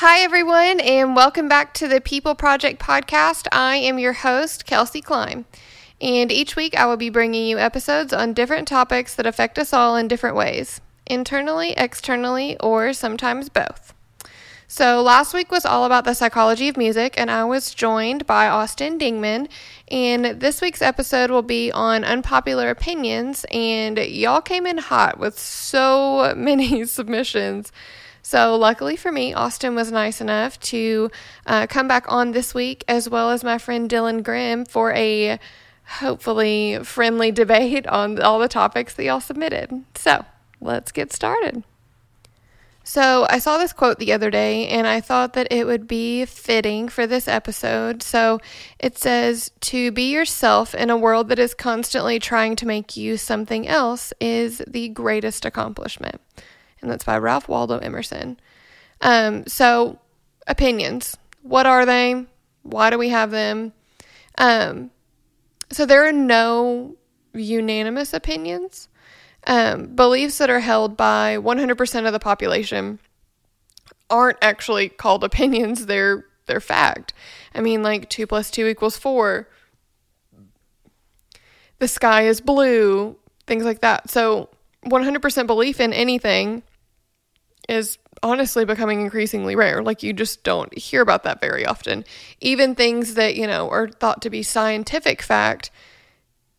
Hi, everyone, and welcome back to the People Project podcast. I am your host, Kelsi Cline. And each week I will be bringing you episodes on different topics that affect us all in different ways internally, externally, or sometimes both. So, last week was all about the psychology of music, and I was joined by Austin Dingman. And this week's episode will be on unpopular opinions, and y'all came in hot with so many submissions. So, luckily for me, Austin was nice enough to uh, come back on this week, as well as my friend Dylan Grimm, for a hopefully friendly debate on all the topics that y'all submitted. So, let's get started. So, I saw this quote the other day and I thought that it would be fitting for this episode. So, it says, To be yourself in a world that is constantly trying to make you something else is the greatest accomplishment and that's by Ralph Waldo Emerson. Um, so, opinions. What are they? Why do we have them? Um, so, there are no unanimous opinions. Um, beliefs that are held by 100% of the population aren't actually called opinions, they're, they're fact. I mean, like 2 plus 2 equals 4. The sky is blue, things like that. So, 100% belief in anything is honestly becoming increasingly rare. Like you just don't hear about that very often. Even things that, you know, are thought to be scientific fact,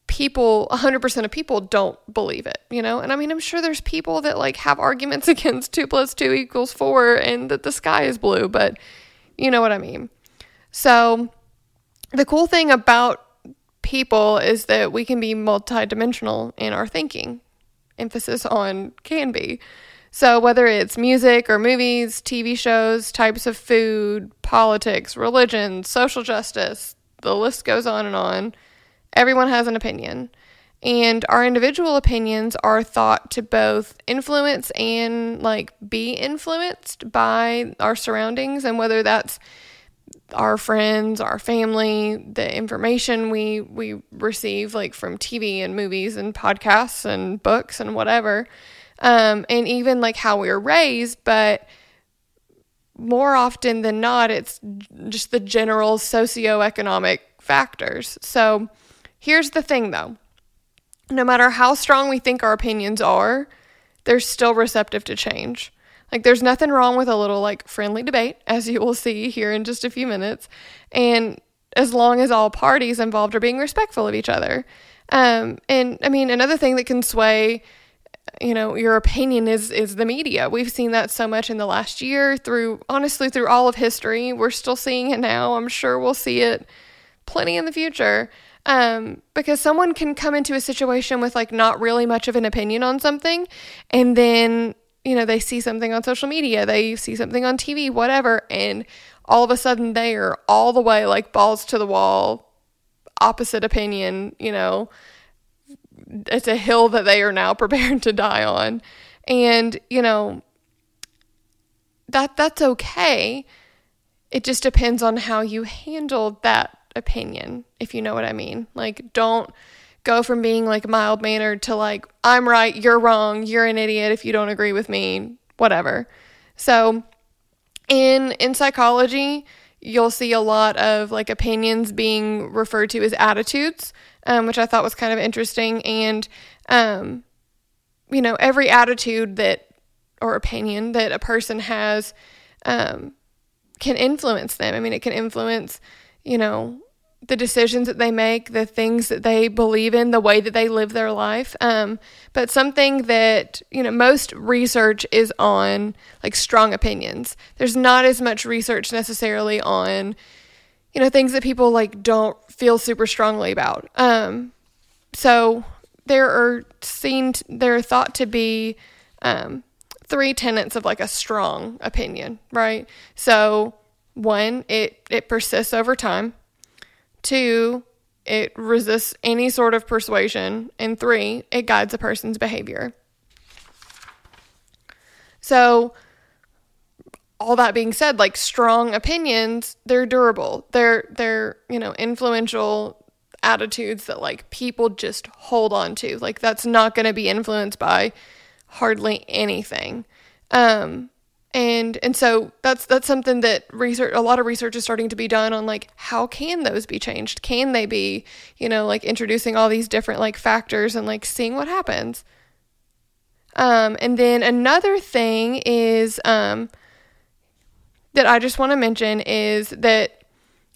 people 100% of people don't believe it, you know? And I mean, I'm sure there's people that like have arguments against 2 plus 2 equals 4 and that the sky is blue, but you know what I mean. So the cool thing about people is that we can be multidimensional in our thinking. Emphasis on can be. So, whether it's music or movies, TV shows, types of food, politics, religion, social justice, the list goes on and on, everyone has an opinion. And our individual opinions are thought to both influence and like be influenced by our surroundings and whether that's our friends, our family, the information we we receive like from TV and movies and podcasts and books and whatever um, and even like how we were raised, but more often than not, it's just the general socioeconomic factors. So here's the thing though no matter how strong we think our opinions are, they're still receptive to change. Like, there's nothing wrong with a little like friendly debate, as you will see here in just a few minutes. And as long as all parties involved are being respectful of each other. Um, and I mean, another thing that can sway you know your opinion is is the media. We've seen that so much in the last year through honestly through all of history. We're still seeing it now. I'm sure we'll see it plenty in the future. Um, because someone can come into a situation with like not really much of an opinion on something and then you know they see something on social media they see something on tv whatever and all of a sudden they are all the way like balls to the wall opposite opinion you know it's a hill that they are now prepared to die on. And, you know, that that's okay. It just depends on how you handle that opinion, if you know what I mean. Like don't go from being like mild mannered to like I'm right, you're wrong, you're an idiot if you don't agree with me, whatever. So in in psychology, you'll see a lot of like opinions being referred to as attitudes um, which I thought was kind of interesting. And, um, you know, every attitude that or opinion that a person has um, can influence them. I mean, it can influence, you know, the decisions that they make, the things that they believe in, the way that they live their life. Um, but something that, you know, most research is on like strong opinions. There's not as much research necessarily on, you know, things that people like don't feel super strongly about. Um, so there are seen, there are thought to be um, three tenets of like a strong opinion, right? So one, it it persists over time. Two, it resists any sort of persuasion, and three, it guides a person's behavior. So all that being said, like strong opinions, they're durable. They're they're, you know, influential attitudes that like people just hold on to. Like that's not going to be influenced by hardly anything. Um and and so that's that's something that research a lot of research is starting to be done on like how can those be changed can they be you know like introducing all these different like factors and like seeing what happens um and then another thing is um that i just want to mention is that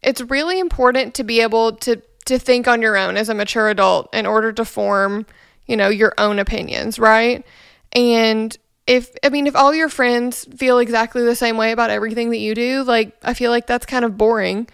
it's really important to be able to to think on your own as a mature adult in order to form you know your own opinions right and if I mean if all your friends feel exactly the same way about everything that you do, like I feel like that's kind of boring.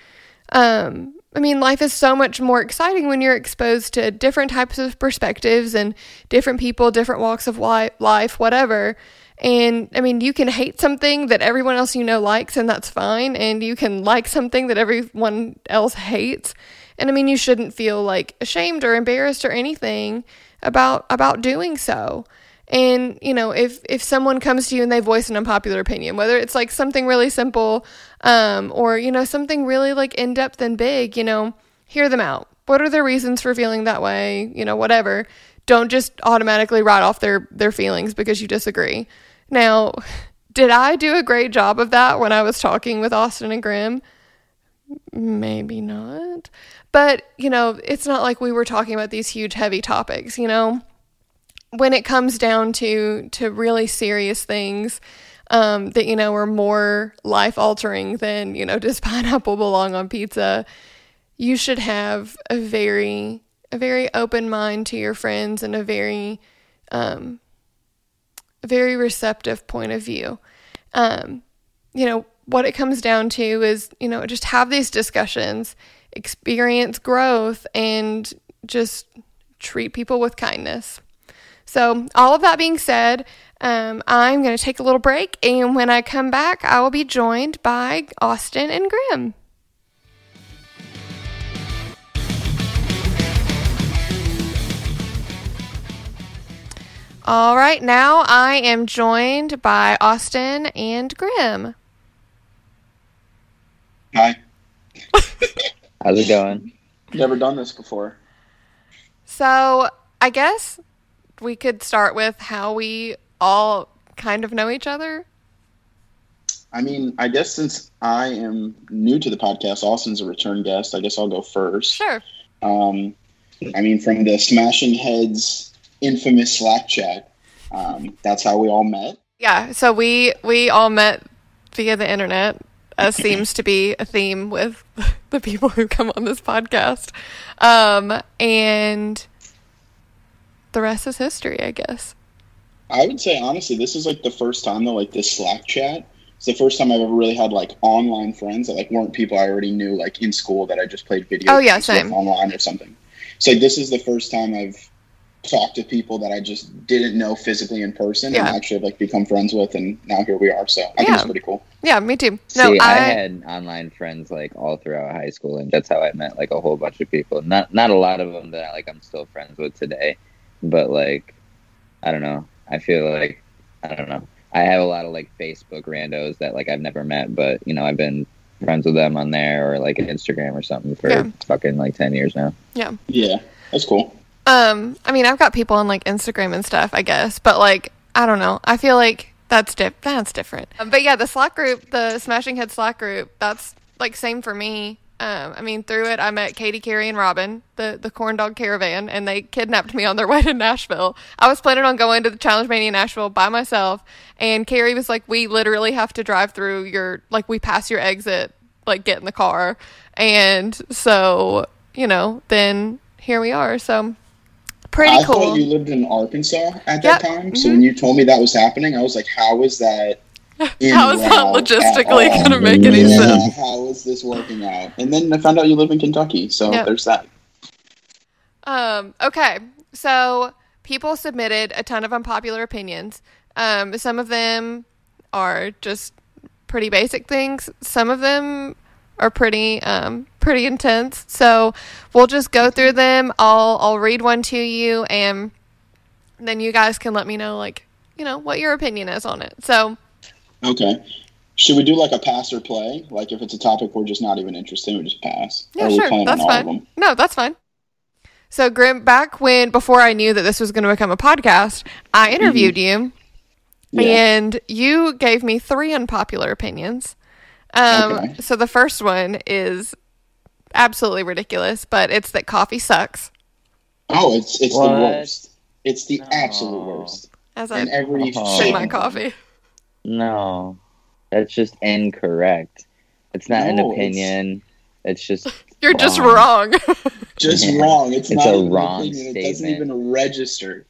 Um, I mean, life is so much more exciting when you're exposed to different types of perspectives and different people, different walks of life, whatever. And I mean, you can hate something that everyone else you know likes, and that's fine. And you can like something that everyone else hates. And I mean, you shouldn't feel like ashamed or embarrassed or anything about about doing so. And, you know, if if someone comes to you and they voice an unpopular opinion, whether it's like something really simple um, or, you know, something really like in depth and big, you know, hear them out. What are their reasons for feeling that way? You know, whatever. Don't just automatically write off their their feelings because you disagree. Now, did I do a great job of that when I was talking with Austin and Grimm? Maybe not. But, you know, it's not like we were talking about these huge heavy topics, you know? when it comes down to to really serious things um, that you know are more life altering than you know does pineapple belong on pizza you should have a very a very open mind to your friends and a very um, very receptive point of view um, you know what it comes down to is you know just have these discussions experience growth and just treat people with kindness so, all of that being said, um, I'm going to take a little break, and when I come back, I will be joined by Austin and Grimm. All right, now I am joined by Austin and Grimm. Hi. How's it going? Never done this before. So, I guess we could start with how we all kind of know each other. I mean, I guess since I am new to the podcast, Austin's a return guest. I guess I'll go first. Sure. Um, I mean, from the Smashing Heads infamous Slack chat, um, that's how we all met. Yeah. So we we all met via the internet, as seems to be a theme with the people who come on this podcast. Um, and the rest is history, I guess. I would say honestly, this is like the first time though, like this Slack chat. It's the first time I've ever really had like online friends that like weren't people I already knew like in school that I just played video. Oh yeah, same. Online or something. So this is the first time I've talked to people that I just didn't know physically in person yeah. and actually like become friends with, and now here we are. So I yeah. think it's pretty cool. Yeah, me too. No, See, I... I... had online friends like all throughout high school, and that's how I met like a whole bunch of people. Not not a lot of them that like I'm still friends with today but like I don't know. I feel like I don't know. I have a lot of like Facebook randos that like I've never met, but you know I've been friends with them on there or like Instagram or something for yeah. fucking like ten years now. Yeah. Yeah, that's cool. Um, I mean, I've got people on like Instagram and stuff, I guess, but like I don't know. I feel like that's dip. That's different. Um, but yeah, the Slack group, the Smashing Head Slack group, that's like same for me. Um, I mean, through it, I met Katie, Carrie, and Robin, the the Corn Dog Caravan, and they kidnapped me on their way to Nashville. I was planning on going to the Challenge Mania Nashville by myself, and Carrie was like, "We literally have to drive through your like we pass your exit, like get in the car," and so you know, then here we are. So pretty I cool. thought you lived in Arkansas at that yep. time, mm-hmm. so when you told me that was happening, I was like, "How is that?" How is that logistically going to make any yeah, sense? How is this working out? And then I found out you live in Kentucky, so yep. there's that. Um, okay, so people submitted a ton of unpopular opinions. Um, some of them are just pretty basic things. Some of them are pretty um, pretty intense. So we'll just go through them. I'll I'll read one to you, and then you guys can let me know like you know what your opinion is on it. So Okay. Should we do like a pass or play? Like if it's a topic we're just not even interested in, we just pass. Yeah, sure. That's fine. No, that's fine. So Grimm, back when before I knew that this was going to become a podcast, I interviewed mm-hmm. you, Yeah. And you gave me three unpopular opinions. Um, okay. So the first one is absolutely ridiculous, but it's that coffee sucks. Oh, it's it's what? the worst. It's the no. absolute worst. As I every oh. my coffee. No, that's just incorrect. It's not no, an opinion. It's, it's just you're wrong. just wrong. just yeah. wrong. It's, it's not a wrong opinion. Statement. It doesn't even register.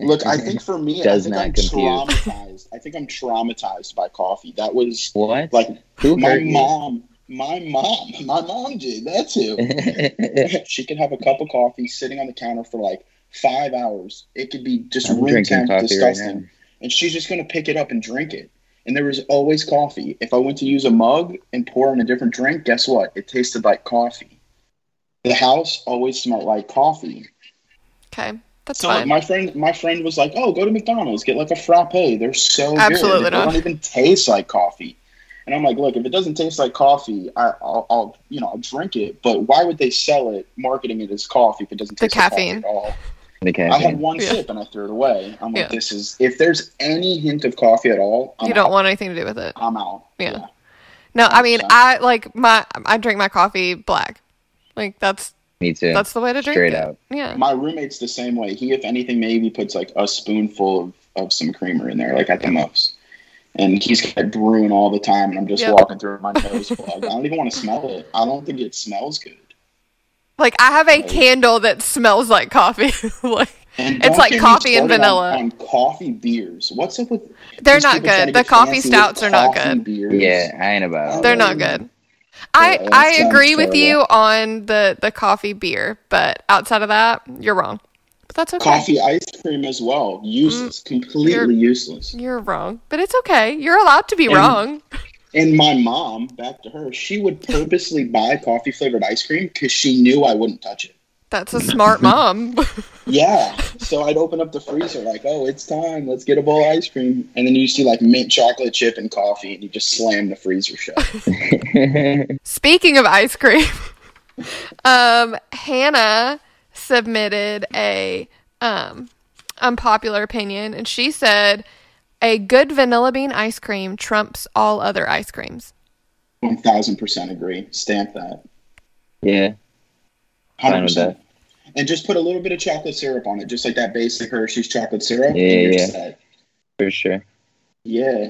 Look, I think for me, I think I'm compute. traumatized. I think I'm traumatized by coffee. That was what like Who my mom. My mom, my mom did that too. she could have a cup of coffee sitting on the counter for like five hours. It could be just I'm room temp, disgusting, right and she's just gonna pick it up and drink it. And there was always coffee. If I went to use a mug and pour in a different drink, guess what? It tasted like coffee. The house always smelled like coffee. Okay. That's so fine. my friend, my friend was like, "Oh, go to McDonald's, get like a frappe. They're so Absolutely good. Not. They don't even taste like coffee." And I'm like, "Look, if it doesn't taste like coffee, I, will I'll, you know, I'll drink it. But why would they sell it, marketing it as coffee if it doesn't taste the like caffeine. at all?" The caffeine. I had one yeah. sip and I threw it away. I'm like, yeah. "This is if there's any hint of coffee at all, I'm you don't out. want anything to do with it. I'm out." Yeah. yeah. No, I mean, I like my I drink my coffee black. Like that's me too. That's the way to drink Straight it. out. Yeah. My roommate's the same way. He, if anything, maybe puts like a spoonful of, of some creamer in there, like at the most. And he's kind of brewing all the time, and I'm just yep. walking through my nose plug. I don't even want to smell it. I don't think it smells good. Like I have a like, candle that smells like coffee. like it's like coffee and vanilla. On, on, coffee beers. What's up with? They're not good. The coffee stouts are not good. Beers? Yeah, I ain't about. They're not good. I yeah, I agree with you on the the coffee beer, but outside of that, you're wrong. But that's okay. Coffee ice cream as well, useless, mm, completely you're, useless. You're wrong, but it's okay. You're allowed to be and, wrong. And my mom, back to her, she would purposely buy coffee flavored ice cream because she knew I wouldn't touch it. That's a smart mom. yeah. So I'd open up the freezer like, oh, it's time. Let's get a bowl of ice cream. And then you see like mint chocolate chip and coffee, and you just slam the freezer shut. Speaking of ice cream, um, Hannah submitted a um, unpopular opinion, and she said a good vanilla bean ice cream trumps all other ice creams. One thousand percent agree. Stamp that. Yeah. Hundred percent and just put a little bit of chocolate syrup on it, just like that basic Hershey's chocolate syrup. Yeah, yeah, set. for sure. Yeah,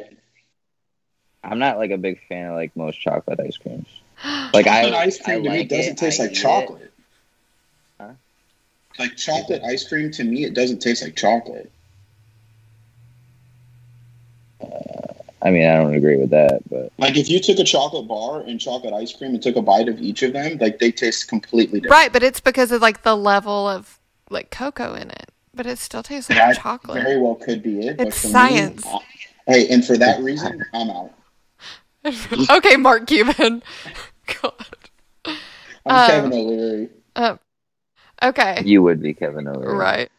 I'm not like a big fan of like most chocolate ice creams. Like I, ice cream I to like me doesn't it, taste I like chocolate. Huh? Like chocolate ice cream to me, it doesn't taste like chocolate. Uh, I mean, I don't agree with that, but like if you took a chocolate bar and chocolate ice cream and took a bite of each of them, like they taste completely different. Right, but it's because of like the level of like cocoa in it, but it still tastes like that chocolate. Very well could be it. It's science. Me, hey, and for that reason, I'm out. okay, Mark Cuban. God. I'm um, Kevin O'Leary. Uh, okay. You would be Kevin O'Leary. Right.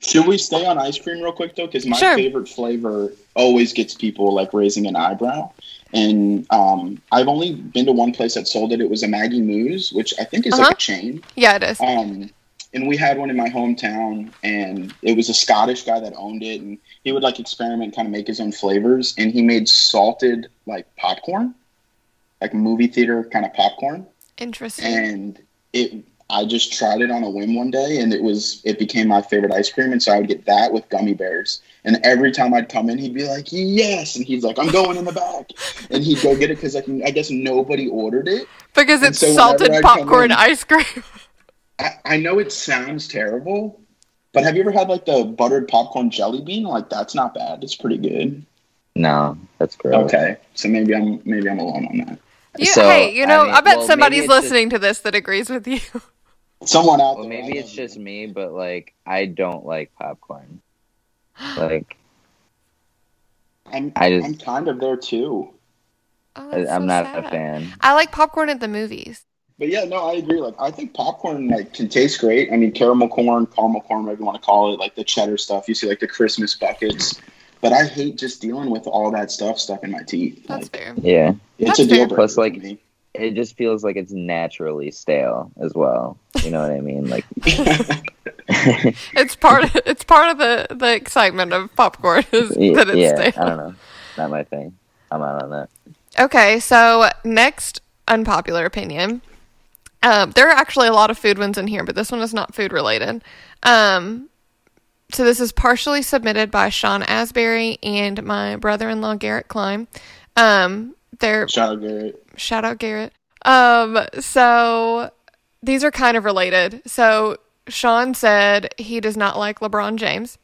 Should we stay on ice cream real quick though? Because my sure. favorite flavor always gets people like raising an eyebrow. And um, I've only been to one place that sold it. It was a Maggie Moo's, which I think is uh-huh. like a chain. Yeah, it is. Um, and we had one in my hometown, and it was a Scottish guy that owned it, and he would like experiment, kind of make his own flavors, and he made salted like popcorn, like movie theater kind of popcorn. Interesting. And it I just tried it on a whim one day, and it was it became my favorite ice cream. And so I would get that with gummy bears. And every time I'd come in, he'd be like, "Yes," and he's like, "I'm going in the back," and he'd go get it because like I guess nobody ordered it because it's so salted popcorn in, ice cream. I, I know it sounds terrible, but have you ever had like the buttered popcorn jelly bean? Like that's not bad. It's pretty good. No, that's gross. Okay, so maybe I'm maybe I'm alone on that. You, so, hey, you know, I, mean, I bet well, somebody's listening just, to this that agrees with you. Someone out well, there. Maybe it's just me, but like I don't like popcorn. Like I'm, I just, I'm kind of there too. Oh, I, am so not sad. a fan. I like popcorn at the movies. But yeah, no, I agree. Like I think popcorn like can taste great. I mean, caramel corn, caramel corn, whatever you want to call it, like the cheddar stuff. You see like the Christmas buckets. But I hate just dealing with all that stuff stuck in my teeth. That's like, fair. Yeah, it's That's a deal breaker. Plus, like it just feels like it's naturally stale as well. You know what I mean? Like, it's part. Of, it's part of the the excitement of popcorn is that it's yeah, stale. I don't know. Not my thing. I'm out on that. Okay, so next unpopular opinion. Um, there are actually a lot of food ones in here, but this one is not food related. Um, so this is partially submitted by Sean Asbury and my brother-in-law Garrett Cline. Um, they're Shout out Garrett. Shout out Garrett. Um, so these are kind of related. So Sean said he does not like LeBron James.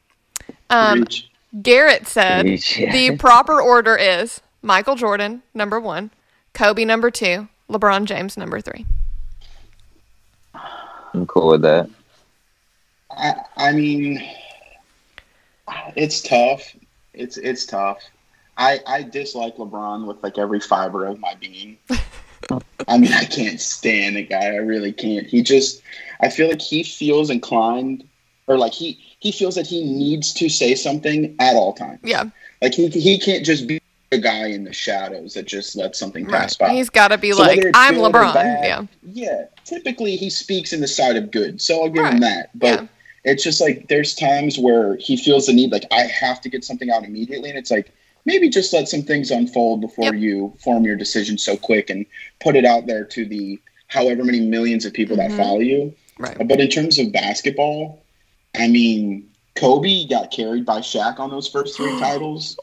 Um, Reach. Garrett said Reach, yeah. the proper order is Michael Jordan number one, Kobe number two, LeBron James number three. I'm cool with that. I, I mean, it's tough. It's it's tough. I I dislike LeBron with like every fiber of my being. I mean, I can't stand the guy. I really can't. He just, I feel like he feels inclined, or like he he feels that he needs to say something at all times. Yeah, Like he he can't just be a guy in the shadows that just lets something pass right. by. He's got to be So like, I'm LeBron. bad, Yeah, Yeah. Typically, he speaks in the side of good, so I'll give Right. him that. But Yeah. it's just like there's times where he feels the need, like I have to get something out immediately, and it's like maybe just let some things unfold before Yep. you form your decision so quick and put it out there to the however many millions of people Mhm. that follow you. right. But in terms of basketball, I mean, Kobe got carried by Shaq on those first three titles.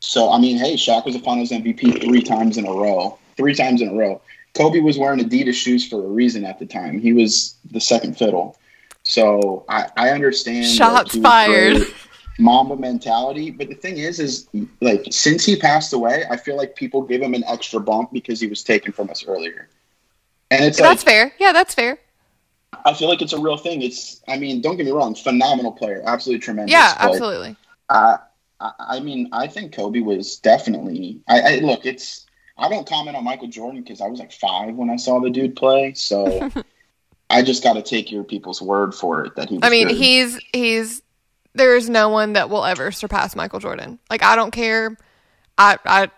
So I mean, hey, Shaq was a Finals MVP three times in a row. Three times in a row. Kobe was wearing Adidas shoes for a reason at the time. He was the second fiddle. So I, I understand. Shots fired. Mamba mentality, but the thing is, is like since he passed away, I feel like people give him an extra bump because he was taken from us earlier, and it's like That's fair. Yeah, that's fair. I feel like it's a real thing. It's, I mean, don't get me wrong, phenomenal player, absolutely tremendous. Yeah, but, absolutely. Uh, I, I mean, I think Kobe was definitely. I, I look, it's. I don't comment on Michael Jordan because I was like five when I saw the dude play, so I just got to take your people's word for it that he. Was I mean, good. he's he's there's no one that will ever surpass Michael Jordan. Like I don't care. I I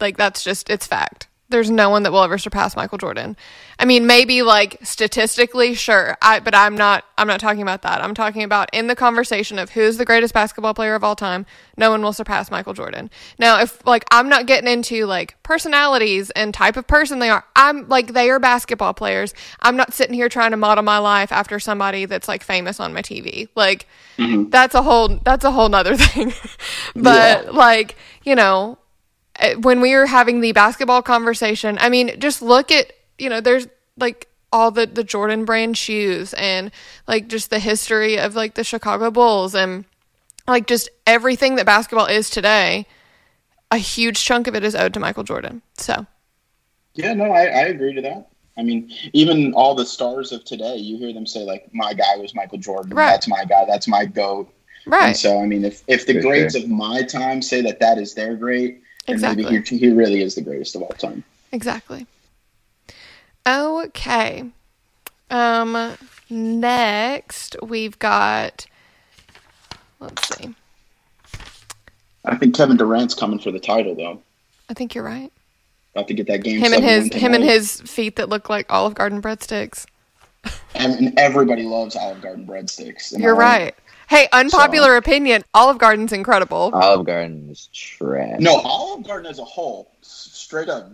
like that's just it's fact. There's no one that will ever surpass Michael Jordan. I mean, maybe like statistically, sure. I but I'm not I'm not talking about that. I'm talking about in the conversation of who's the greatest basketball player of all time, no one will surpass Michael Jordan. Now, if like I'm not getting into like personalities and type of person they are, I'm like they are basketball players. I'm not sitting here trying to model my life after somebody that's like famous on my TV. Like Mhm. that's a whole that's a whole nother thing. but Yeah. like, you know, Uh, when we were having the basketball conversation, I mean, just look at, you know, there's like all the the Jordan brand shoes and like just the history of like the Chicago Bulls and like just everything that basketball is today. A huge chunk of it is owed to Michael Jordan. So, Yeah, no, I, I agree to that. I mean, even all the stars of today, you hear them say like, "My guy was Michael Jordan. Right. That's my guy. That's my goat." And right. so, I mean, if if the For greats of my time say that that is their great, Exactly. maybe he, he really is the greatest of all time. Exactly. Okay. Um next we've got let's see. I think Kevin Durant's coming for the title though. I think you're right. About to get that game. Him and his him and his feet that look like Olive Garden breadsticks. and, and everybody loves Olive Garden breadsticks. Am You're right. Hey, unpopular opinion, Olive Garden's incredible. Olive Garden is trash. No, Olive Garden as a whole, straight up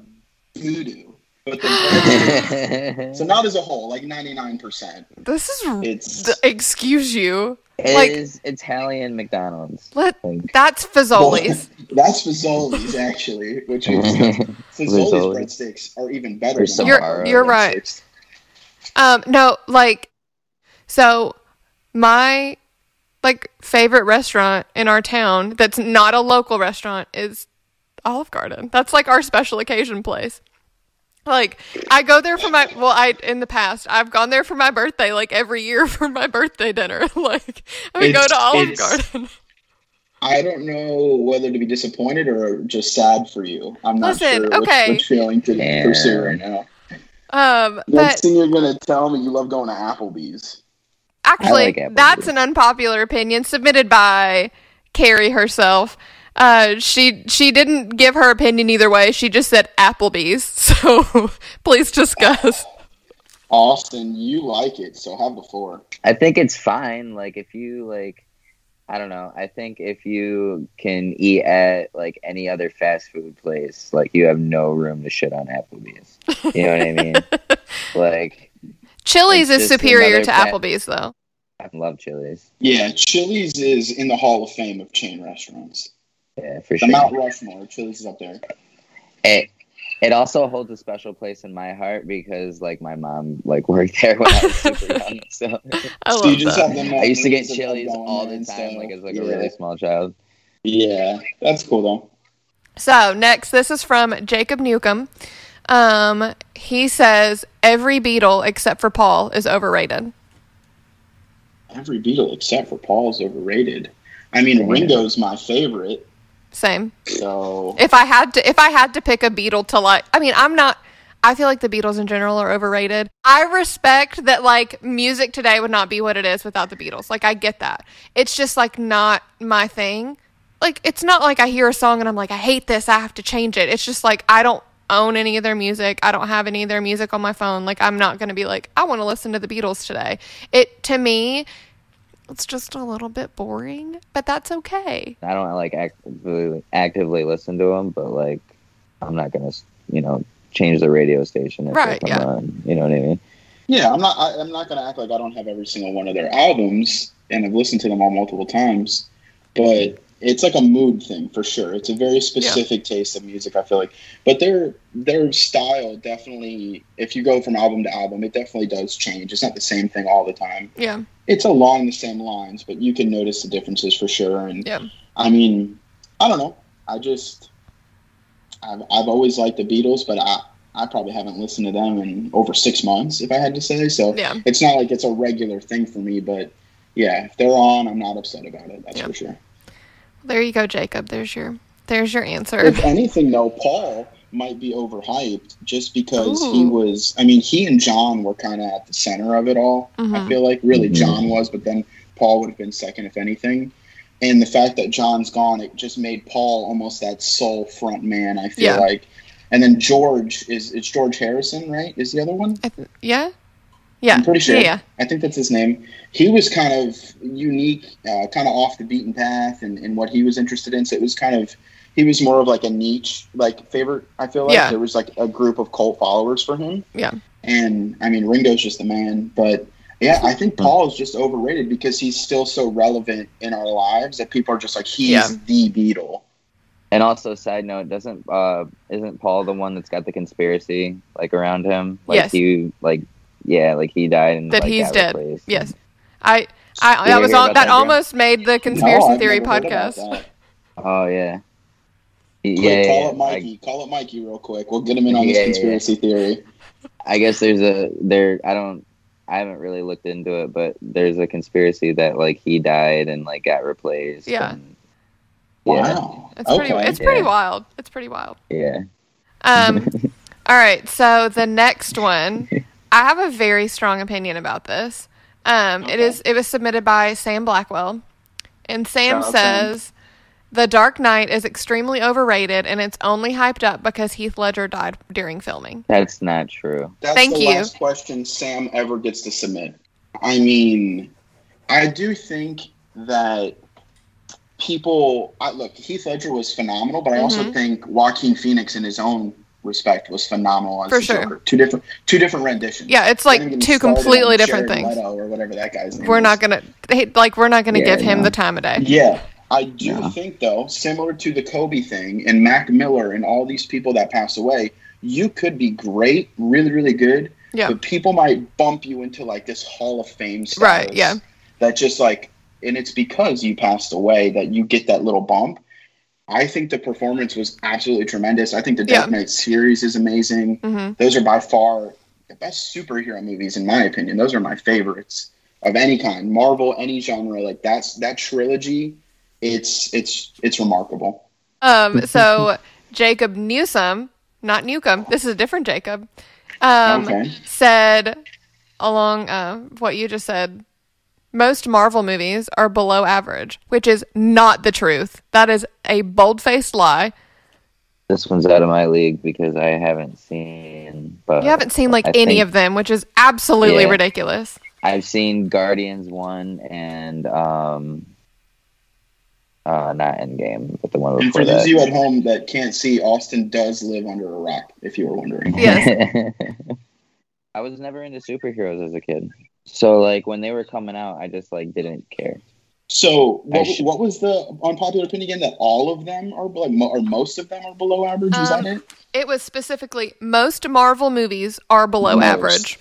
doo doo. But the so not as a whole, like ninety nine percent. This is It's th- excuse you. It Like- is Italian McDonald's. Let Like, that's Fazoli's. That's Fazoli's actually, which is Fazoli's Fazoli. breadsticks are even better. Than some You're- Olive you're right. Um, no, like, so my like favorite restaurant in our town that's not a local restaurant is Olive Garden. That's like our special occasion place. Like, I go there for my well, I in the past I've gone there for my birthday like every year for my birthday dinner. like, we go to Olive Garden. I don't know whether to be disappointed or just sad for you. I'm not Listen, sure which, okay. which feeling to Yeah. pursue right now. Um, Next but thing you're gonna tell me you love going to Applebee's. Actually, like that's an unpopular opinion submitted by Carrie herself. Uh, she she didn't give her opinion either way. She just said Applebee's. So please discuss. Austin, you like it, so have the floor. I think it's fine. Like if you like, I don't know. I think if you can eat at like any other fast food place, like you have no room to shit on Applebee's. You know what I mean? like Chili's is superior to Applebee's, though. I love Chili's. Yeah, Chili's is in the Hall of Fame of chain restaurants. Yeah, for the sure. The Mount Rushmore, Chili's is up there. It, it also holds a special place in my heart because like my mom like worked there when I was super young. So I, love that. I used to get Chili's all the time, like as like yeah. a really small child. Yeah, that's cool though. So next, this is from Jacob Newcomb. Um, he says every Beatle except for Paul is overrated. Every Beatle except for Paul is overrated. I mean, Ringo's my favorite. Same. So if I had to, if I had to pick a Beatle to like, I mean, I'm not. I feel like the Beatles in general are overrated. I respect that like music today would not be what it is without the Beatles. Like I get that. It's just like not my thing. Like it's not like I hear a song and I'm like I hate this, I have to change it. It's just like I don't own any of their music. I don't have any of their music on my phone. Like I'm not going to be like I want to listen to the Beatles today. It to me it's just a little bit boring, but that's okay. I don't like actively actively listen to them, but like I'm not gonna, you know, change the radio station if right, yeah. on. You know what I mean? Yeah, I'm not. I, I'm not gonna act like I don't have every single one of their albums, and I've listened to them all multiple times. But it's like a mood thing for sure. It's a very specific yeah. taste of music. I feel like, but their their style definitely. If you go from album to album, it definitely does change. It's not the same thing all the time. Yeah, it's along the same lines, but you can notice the differences for sure. And yeah, I mean, I don't know. I just I've I've always liked the Beatles, but I. I probably haven't listened to them in over six months, if I had to say. So yeah. it's not like it's a regular thing for me, but yeah, if they're on, I'm not upset about it. That's yeah. for sure. There you go, Jacob. There's your there's your answer. If anything, though, Paul might be overhyped just because Ooh. he was. I mean, he and John were kind of at the center of it all. Mm-hmm. I feel like really John was, but then Paul would have been second, if anything. And the fact that John's gone, it just made Paul almost that sole front man. I feel Yeah. like. And then George is it's George Harrison, right? Is the other one? I th- yeah, yeah. I'm pretty sure. Yeah, yeah. I think that's his name. He was kind of unique, uh, kind of off the beaten path, and, and what he was interested in. So it was kind of he was more of like a niche like favorite. I feel like Yeah. there was like a group of cult followers for him. Yeah. And I mean, Ringo's just the man, but yeah, I think Paul is just overrated because he's still so relevant in our lives that people are just like he's Yeah. the Beatle. And also, side note, doesn't uh isn't Paul the one that's got the conspiracy like around him? Like Yes. he like yeah, like he died and That like, he's dead. replaced. Yes. I I Did that was hear on about that that, almost made the conspiracy No, theory never heard about podcast. Oh yeah. Quick, Yeah, call yeah, it Mikey. call it Mikey real quick. We'll get him in on Yeah, this yeah, conspiracy theory. I, I guess there's a there. I don't. I haven't really looked into it, but there's a conspiracy that like he died and like got replaced. Yeah. and- yeah. Wow. It's pretty okay. it's pretty Yeah. wild. It's pretty wild. Yeah. Um all right, so the next one, I have a very strong opinion about this. Um it Okay. is it was submitted by Sam Blackwell. And Sam Shout out, Sam. says The Dark Knight is extremely overrated and it's only hyped up because Heath Ledger died during filming. That's not true. That's Thank the you. last question Sam ever gets to submit. I mean, I do think that people I, look. Heath Ledger was phenomenal, but I also Mhm. think Joaquin Phoenix, in his own respect, was phenomenal For sure. Joker. Two different, two different renditions. Yeah, it's like even get me two completely different Jared things. Leto or whatever that guy's name We're is. not gonna like we're not gonna Yeah, give him no. the time of day. Yeah, I do No. think though, similar to the Kobe thing and Mac Miller and all these people that passed away, you could be great, really, really good, Yeah. but people might bump you into like this Hall of Fame status. Right, yeah. That just like, and it's because you passed away that you get that little bump. I think the performance was absolutely tremendous. I think the Dark Yeah. Knight series is amazing. hmm Those are by far the best superhero movies, in my opinion. Those are my favorites of any kind, Marvel, any genre. Like that's that trilogy. It's it's it's remarkable. Um, so Jacob Newsom, not Newcomb, this is a different Jacob, um, Okay. said along uh, what you just said, most Marvel movies are below average, which is not the truth. That is a bold faced lie. this one's out of my league because I haven't seen. But You haven't seen like I any think- of them, which is absolutely Yeah. ridiculous. I've seen Guardians one and um, uh, not Endgame, but the one And before for those of you at home that can't see, Austin does live under a rock. If you were wondering. Yes. I was never into superheroes as a kid. So like when they were coming out, I just like didn't care. So what, sh- what was the unpopular opinion again? That all of them are like, mo- or most of them are below average. Is Um, that it? It was specifically most Marvel movies are below Most. average.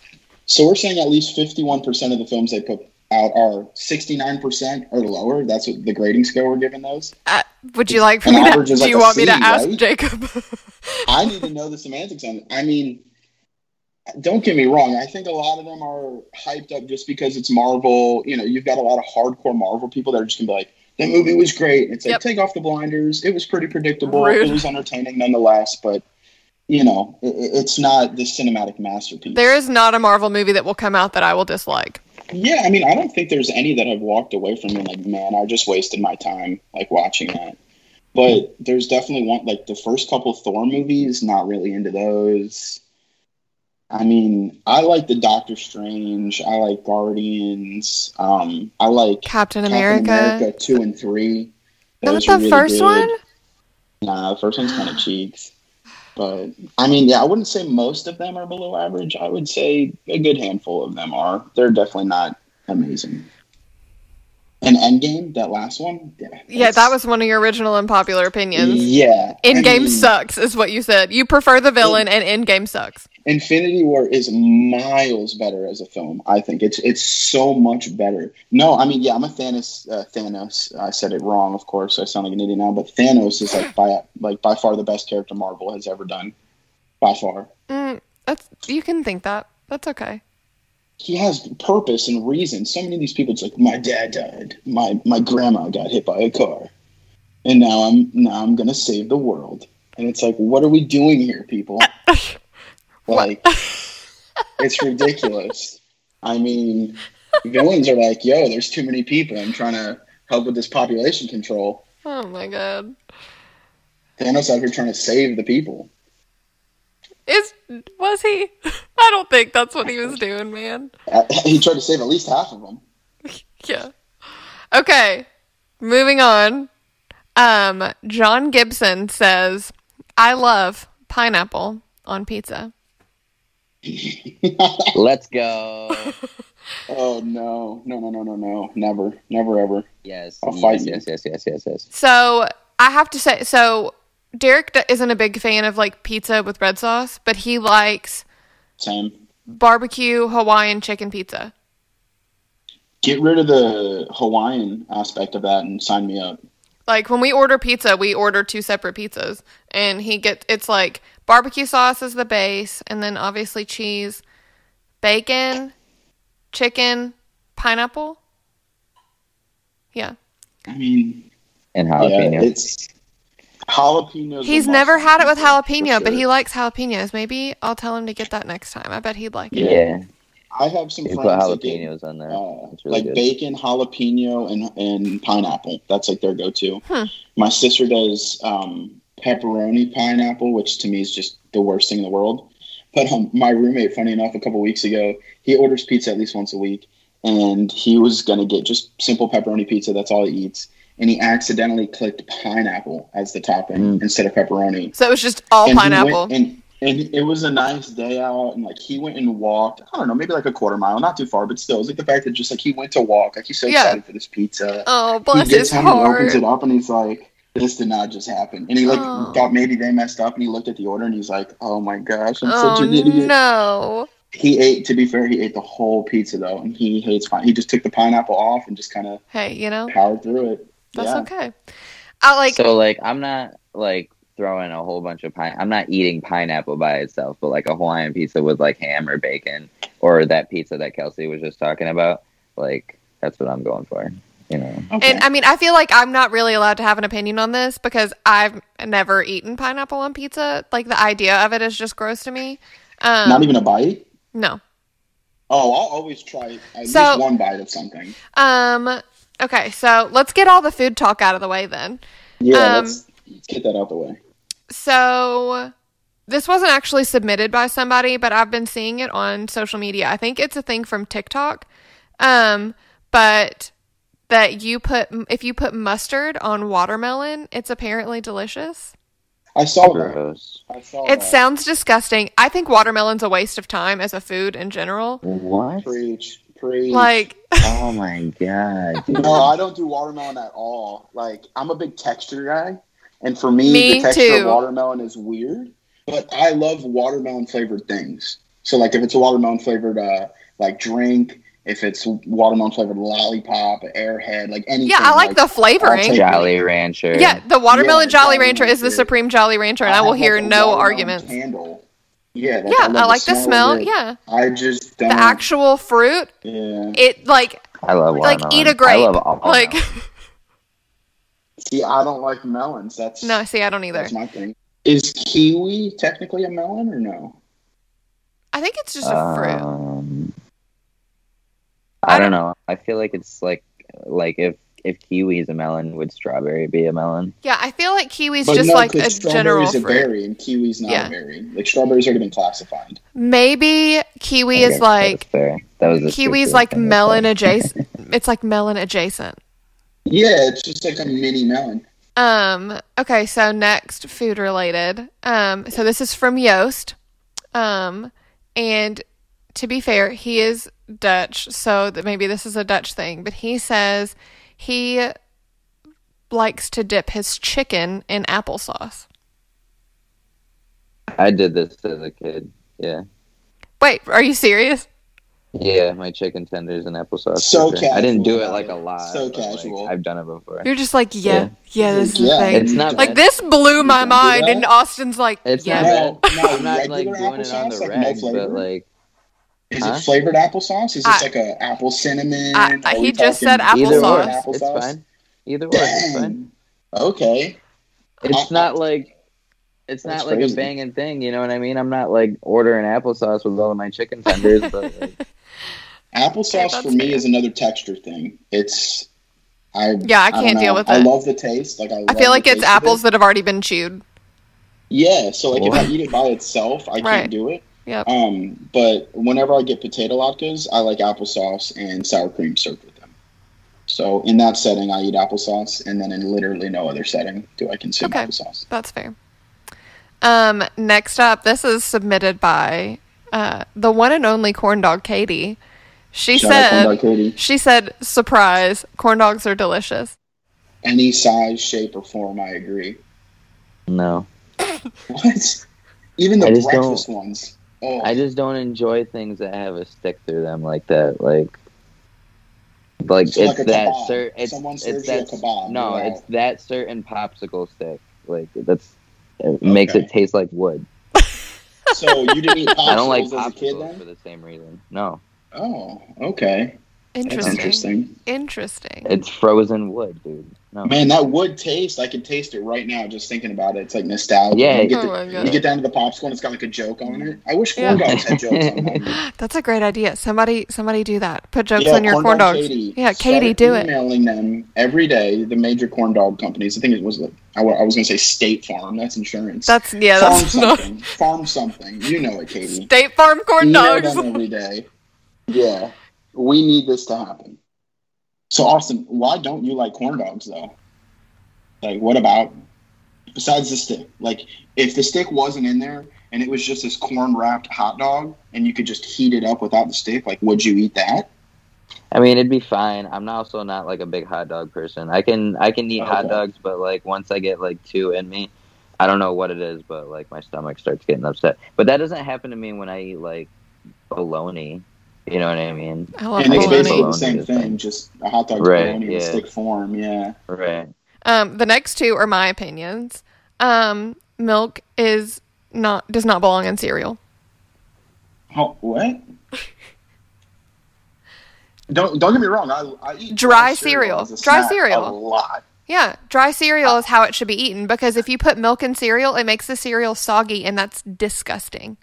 So we're saying at least fifty-one percent of the films they put out are sixty-nine percent or lower. That's what the grading scale we're giving those. Uh, would you like for me to? average Do like you a want me to ask right? Jacob? I need to know the semantics on it. I mean, don't get me wrong. I think a lot of them are hyped up just because it's Marvel. You know, you've got a lot of hardcore Marvel people that are just gonna be like, "That movie was great." It's like, Yep. take off the blinders. It was pretty predictable. Rude. It was entertaining nonetheless, but you know, it, it's not the cinematic masterpiece. there is not a Marvel movie that will come out that I will dislike. Yeah, I mean, I don't think there's any that I've walked away from and like, man, I just wasted my time like watching that. But there's definitely one like the first couple Thor movies, not really into those. I mean, I like the Doctor Strange, I like Guardians, um, I like Captain Captain America. America two and three. Not the really first good. one. Nah, the first one's kind of cheeks. But I mean, yeah, I wouldn't say most of them are below average. I would say a good handful of them are. They're definitely not amazing. And Endgame, that last one, yeah, Yeah, that was one of your original unpopular opinions. yeah. I Endgame mean, sucks, is what you said. You prefer the villain, and Endgame sucks. Infinity War is miles better as a film. I think it's it's so much better. No, I mean, yeah, I'm a Thanos. Uh, Thanos. I said it wrong, of course. I sound like an idiot now, but Thanos is like by like by far the best character Marvel has ever done, by far. Mm, that's you can think that. That's okay. He has purpose and reason. So many of these people, it's like my dad died, my my grandma got hit by a car, and now I'm now I'm gonna save the world. And it's like, what are we doing here, people? like, it's ridiculous. I mean, villains are like, yo, there's too many people. I'm trying to help with this population control. Oh my god. Thanos out here trying to save the people. Is was he? I don't think that's what he was doing, man. Uh, He tried to save at least half of them. Yeah. Okay. Moving on. Um, John Gibson says, "I love pineapple on pizza." Let's go. oh no, no, no, no, no, no, never, never, ever. Yes. I'll yes, fight you. yes, yes, yes, yes, yes. So I have to say, so Derek isn't a big fan of like pizza with red sauce, but he likes Same. barbecue Hawaiian chicken pizza. Get rid of the Hawaiian aspect of that and sign me up. Like when we order pizza, we order two separate pizzas, and he gets it's like barbecue sauce is the base, and then obviously cheese, bacon, chicken, pineapple. Yeah, I mean, And yeah, jalapeno. it's jalapenos. he's never had it with pizza, for jalapeno, but he likes jalapenos. Maybe I'll tell him to get that next time. I bet he'd like it. yeah. I have some You put friends that get jalapenos on there. uh, really like good. bacon, jalapeno, and and pineapple. That's like their go-to. Hmm. My sister does um, pepperoni pineapple, which to me is just the worst thing in the world. But um, my roommate, funny enough, a couple weeks ago, he orders pizza at least once a week, and he was gonna get just simple pepperoni pizza. That's all he eats, and he accidentally clicked pineapple as the topping Mm. instead of pepperoni. So it was just all And pineapple. and and it was a nice day out, and like he went and walked. I don't know, maybe like a quarter mile, not too far, but still, it was like the fact that just like he went to walk, like he's so Yeah. excited for this pizza. oh, he bless gets his home and heart. opens it up, and he's like, "This did not just happen." And he like Oh. thought maybe they messed up, and he looked at the order, and he's like, "Oh my gosh, I'm Oh such an idiot." no! He ate. To be fair, he ate the whole pizza though, and he hates pine. He just took the pineapple off and just kind of Hey, you know powered through it. That's yeah. okay. I like. so like I'm not like throwing a whole bunch of pine I'm not eating pineapple by itself, but like a Hawaiian pizza with like ham or bacon or that pizza that Kelsi was just talking about, like that's what I'm going for. You know. Okay. And I mean, I feel like I'm not really allowed to have an opinion on this because I've never eaten pineapple on pizza. Like the idea of it is just gross to me. Um, Not even a bite. no. Oh, I'll always try at So- least one bite of something. Um. Okay, so let's get all the food talk out of the way then. Yeah, Um, let's, let's get that out the way. so this wasn't actually submitted by somebody, but I've been seeing it on social media. I think it's a thing from TikTok. Um, but that you put if you put mustard on watermelon, it's apparently delicious. I saw Gross. that. I saw it that. sounds disgusting. I think watermelon's a waste of time as a food in general. What? Preach. Preach. Like Oh my god. no, I don't do watermelon at all. Like I'm a big texture guy. And for me, me the texture too. of watermelon is weird. But I love watermelon flavored things. So like if it's a watermelon flavored uh like drink, if it's watermelon flavored lollipop, airhead, like anything. Yeah, I like, like the flavoring. Jolly Rancher. Yeah, the watermelon Yeah, Jolly Jolly Rancher is the supreme Jolly Rancher, and I, have, will hear a no arguments. Candle. Yeah, Yeah, I like the smell. of it. Yeah, I just don't. the actual fruit. Yeah. It like I love like eat a grape. I love all Like. See, I don't like melons. That's no, see, I don't either. That's my thing. Is kiwi technically a melon or no? I think it's just a fruit. Um, I I don't- don't know. I feel like it's like like if if kiwi is a melon, would strawberry be a melon? Yeah, I feel like kiwi's But just no, like 'cause a general strawberry's a fruit. berry and kiwi's not Yeah. a berry. Like strawberries already been classified. Maybe kiwi is like that's fair. That was kiwi's like melon adjacent. it's like melon adjacent. Yeah, it's just like a mini melon. Um, okay, so next food related. Um, so this is from Yost. Um, and to be fair, he is Dutch, so that maybe this is a Dutch thing, but he says he likes to dip his chicken in applesauce. I did this as a kid. Yeah. Wait, are you serious? Yeah, my chicken tenders and applesauce. So for sure. I didn't do it like a lot. So but, like, casual. I've done it before. You're just like, yeah, yeah, this is the thing. It's not like bad. this blew my mind, and Austin's like, It's yeah, not. No, no, I'm not like doing it on the applesauce, like, no reg, flavor? but like Is Huh? it flavored applesauce? Is this I- like a apple cinnamon? I- I- he just talking said either or, Applesauce. it's fine. Either way, it's fine. Okay. It's I- not like it's That's not like crazy. a banging thing. You know what I mean? I'm not like ordering applesauce with all of my chicken tenders, but like, Applesauce that's for me fair. is another texture thing. It's I Yeah, I don't can't deal with with I love the taste. Like I, I feel like it's apples it. that have already been chewed. Yeah, so like What? if I eat it by itself, I Right. can't do it. Yep. Um, but whenever I get potato latkes, I like applesauce and sour cream served with them. So in that setting, I eat applesauce, and then in literally no other setting do I consume Okay. applesauce. That's fair. Um, next up, this is submitted by uh, the one and only corn dog Katie. She Shout out Corn said, Dog Katie. she said, surprise, corn dogs are delicious. Any size, shape, or form, I agree. no. What? Even the I just breakfast ones. Oh, I just don't enjoy things that have a stick through them like that. Like, like So it's like that certain. It's, it's serves you a that kebab, no, you're it's that certain popsicle stick. Like that's it makes it taste like wood. so you didn't eat popsicles I don't like as a kid popsicles for the same reason. No, Oh, okay. That's Interesting. interesting. Interesting. it's frozen wood, dude. No. Man, that wood taste, I can taste it right now just thinking about it. It's like nostalgia. Yeah. You get, Oh the- you get down to the popsicle and it's got like a joke on it. I wish corn Yeah. dogs had jokes on them. That's a great idea. Somebody, somebody do that. Put jokes Yeah, on your corn, dog dogs. Katie. Yeah, Katie, Start do it. Emailing them every day. The major corn dog companies. I think it was like I I was going to say State Farm. That's insurance. That's yeah. farm That's not something. farm something. You know it, Katie. State Farm corn Email dogs. them every day. Yeah, we need this to happen. So, Austin, why don't you like corn dogs though? Like, what about besides the stick? Like, if the stick wasn't in there and it was just this corn wrapped hot dog, and you could just heat it up without the stick, like, would you eat that? I mean, it'd be fine. I'm also not like a big hot dog person. I can I can eat hot dogs, but like once I get like two in me, I don't know what it is, but like my stomach starts getting upset. But that doesn't happen to me when I eat like bologna. You know what I mean? I love and it's basically the same thing, fine. just a hot dog Right, bologna in stick form. Yeah. Right. Um, the next two are my opinions. Um, milk is not does not belong in cereal. Oh, what? don't don't get me wrong. I, I eat Dry cereal. as Dry cereal. a lot. Yeah, dry cereal is how it should be eaten because if you put milk in cereal, it makes the cereal soggy, and that's disgusting.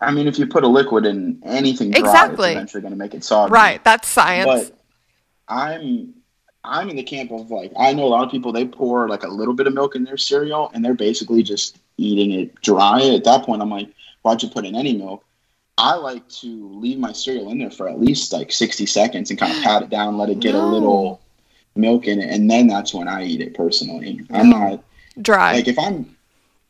I mean, if you put a liquid in anything dry, Exactly. it's eventually going to make it soggy. Right, that's science. But I'm I'm in the camp of like I know a lot of people they pour like a little bit of milk in their cereal and they're basically just eating it dry. At that point, I'm like, why'd you put in any milk? I like to leave my cereal in there for at least like 60 seconds and kind of pat it down, let it get no. a little milk in it, and then that's when I eat it personally. I'm mm. not dry. Like if I'm,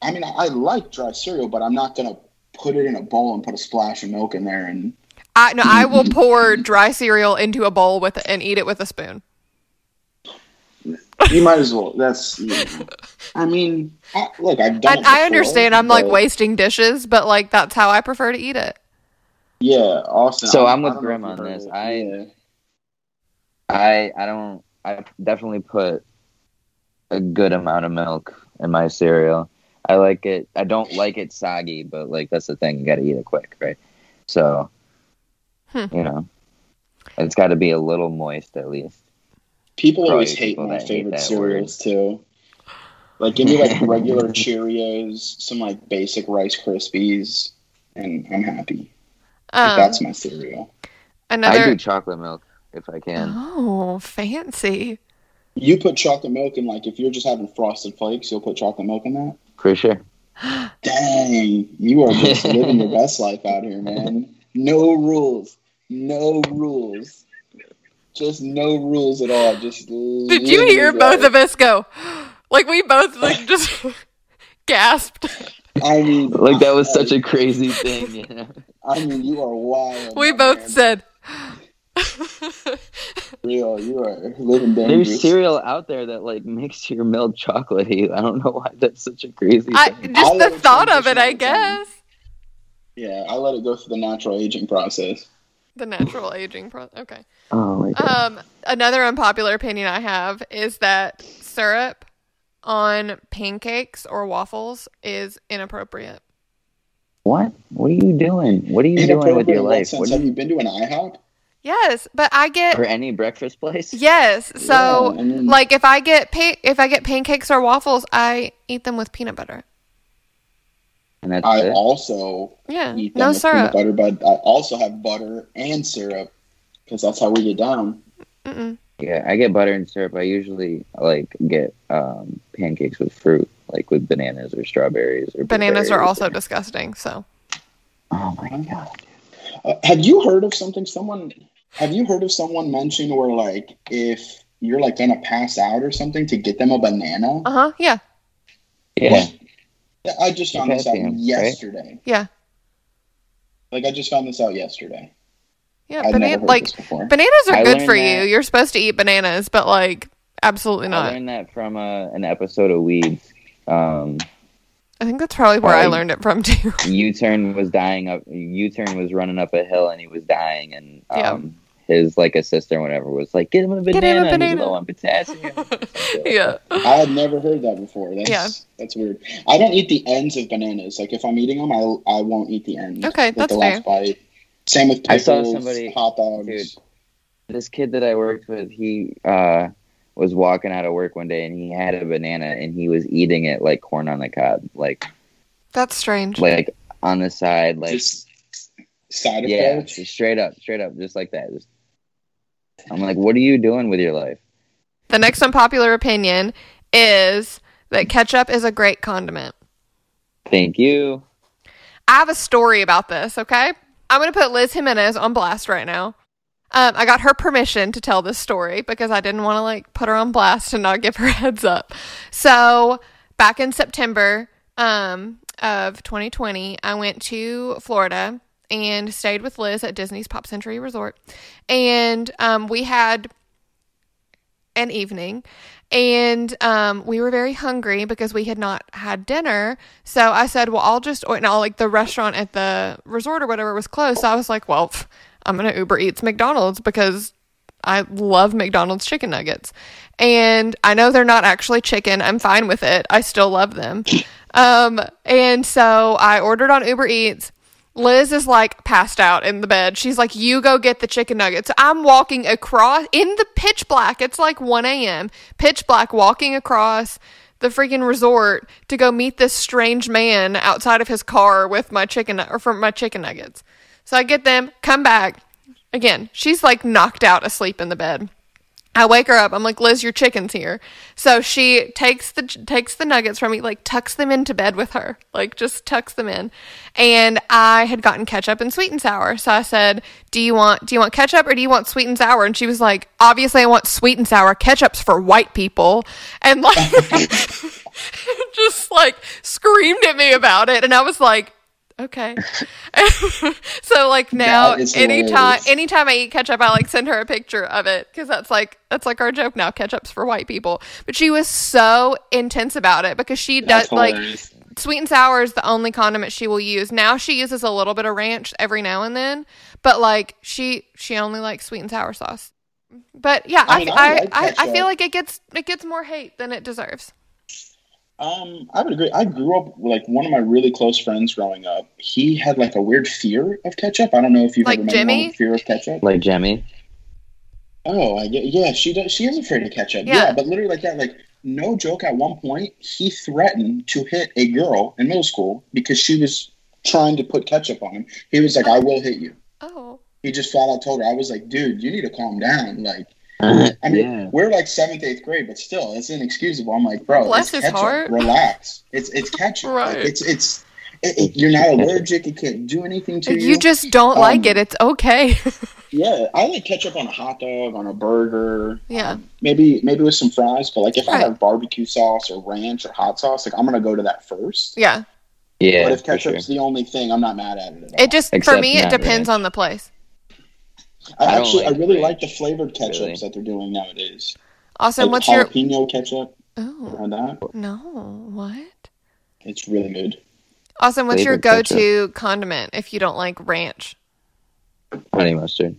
I mean, I like dry cereal, but I'm not gonna put it in a bowl and put a splash of milk in there and. I no, I will pour dry cereal into a bowl with and eat it with a spoon. You might as well. That's. You know, I mean, I, look, I've done. I, I understand. I'm like wasting dishes, but like that's how I prefer to eat it. Yeah, awesome. So I'm with Grimm on this. I, yeah. I, I don't. I definitely put a good amount of milk in my cereal. I like it. I don't like it soggy, but like that's the thing. You got to eat it quick, right? So, hmm. you know, it's got to be a little moist at least. People Probably always hate my favorite hate cereals word. too. Like give me like regular Cheerios, some like basic Rice Krispies, and I'm happy. Um, that's my cereal. Another... I do chocolate milk if I can. Oh, fancy. You put chocolate milk in like if you're just having frosted flakes, you'll put chocolate milk in that? For sure. Dang, you are just living your best life out here, man. No rules. No rules. Just no rules at all. Just Did you hear both of us go? Like we both like just gasped. I mean, like that was such a crazy thing. You know? I mean, you are wild. We both man. said. Real, you are living dangerous. There's cereal out there that like makes your milk chocolatey. I don't know why that's such a crazy. I, just I'll the thought of it, I guess. Yeah, I let it go through the natural aging process. The natural aging process. Okay. Oh my god. Um, another unpopular opinion I have is that syrup on pancakes or waffles is inappropriate. What? What are you doing? What are you doing with your life? What have you been to an IHOP? Yes, but I get for any breakfast place. Yes, so yeah, I mean, like if I get pa- if I get pancakes or waffles, I eat them with peanut butter. And that's it. I it? also yeah eat them no with syrup. peanut butter, but I also have butter and syrup because that's how we get down. Mm-mm. Yeah, I get butter and syrup. I usually like get um, pancakes with fruit, like with bananas or strawberries or bananas are also or... disgusting. So. Oh my god. Uh, have you heard of something? Someone have you heard of someone mention where like if you're like gonna pass out or something to get them a banana? Uh huh. Yeah. Yeah. I just found this out yesterday. Right? Yeah. Like I just found this out yesterday. Yeah, banana like bananas are I good for that, you. You're supposed to eat bananas, but like absolutely not. I learned that from a, uh, an episode of Weeds. Um, I think that's probably where I learned it from too. U-Turn was dying up. U-Turn was running up a hill and he was dying, and um, yeah. His like a sister or whatever was like, "Get him a banana. Get him a banana. He's low on potassium." yeah, I had never heard that before. That's, yeah, that's weird. I don't eat the ends of bananas. Like if I'm eating them, I I won't eat the ends. Okay, that's the fair. Bite. Same with pickles, I saw somebody, hot dogs. Dude, this kid that I worked with, he uh, was walking out of work one day and he had a banana and he was eating it like corn on the cob, like. That's strange. Like on the side, like just side yeah, just straight up, straight up, just like that. Just, I'm like, what are you doing with your life? The next unpopular opinion is that ketchup is a great condiment. Thank you. I have a story about this, okay? I'm going to put Liz Jimenez on blast right now. Um, I got her permission to tell this story because I didn't want to like put her on blast and not give her heads up. So back in September um, of 2020, I went to Florida and stayed with Liz at Disney's Pop Century Resort, and um, we had an evening and um, we were very hungry because we had not had dinner. So I said, "Well, I'll just or no, like the restaurant at the resort or whatever was closed." So I was like, "Well, I'm gonna Uber Eats McDonald's because I love McDonald's chicken nuggets, and I know they're not actually chicken. I'm fine with it. I still love them." Um, and so I ordered on Uber Eats. Liz is like passed out in the bed. She's like, You go get the chicken nuggets. I'm walking across in the pitch black. It's like 1 a.m. Pitch black, walking across the freaking resort to go meet this strange man outside of his car with my chicken or for my chicken nuggets. So I get them, come back. Again, she's like knocked out asleep in the bed. I wake her up. I'm like, Liz, your chicken's here. So she takes the takes the nuggets from me, like tucks them into bed with her, like just tucks them in. And I had gotten ketchup and sweet and sour. So I said, "Do you want do you want ketchup or do you want sweet and sour?" And she was like, "Obviously, I want sweet and sour. Ketchup's for white people." And like, just like screamed at me about it. And I was like, okay. so like now, anytime anytime I eat ketchup, I like send her a picture of it because that's like that's like our joke now. Ketchup's for white people. But she was so intense about it because she that's does hilarious. like sweet and sour is the only condiment she will use. Now she uses a little bit of ranch every now and then, but like she she only likes sweet and sour sauce. But yeah, I, mean, I, I, I, I feel like it gets it gets more hate than it deserves. Um, I would agree. I grew up like one of my really close friends growing up. He had like a weird fear of ketchup. I don't know if you've like ever met Jimmy? fear of ketchup. Like Jemmy. Oh, I yeah. She does. She is afraid of ketchup. Yeah. yeah, but literally like that. Like no joke. At one point, he threatened to hit a girl in middle school because she was trying to put ketchup on him. He was like, "I will hit you." Oh. He just flat out told her. I was like, "Dude, you need to calm down." Like I mean, yeah. we're like seventh, eighth grade, but still, it's inexcusable. I'm like, bro, bless his ketchup. heart. Relax. It's it's ketchup. right. Like, it's it's. It, it, you're not allergic. It can't do anything to you. You just don't um, like it. It's okay. yeah, I like ketchup on a hot dog, on a burger. Yeah. Um, maybe maybe with some fries, but like if right. I have barbecue sauce or ranch or hot sauce, like I'm gonna go to that first. Yeah. Yeah. But if ketchup's sure. the only thing, I'm not mad at it. It just Except for me, it depends ranch. on the place. I, I actually, like I really like the flavored ketchups really. that they're doing nowadays. Also, like what's jalapeno your ketchup? Oh, that? No, what? It's really good. Awesome. What's flavored your go-to ketchup. condiment if you don't like ranch? Honey mustard.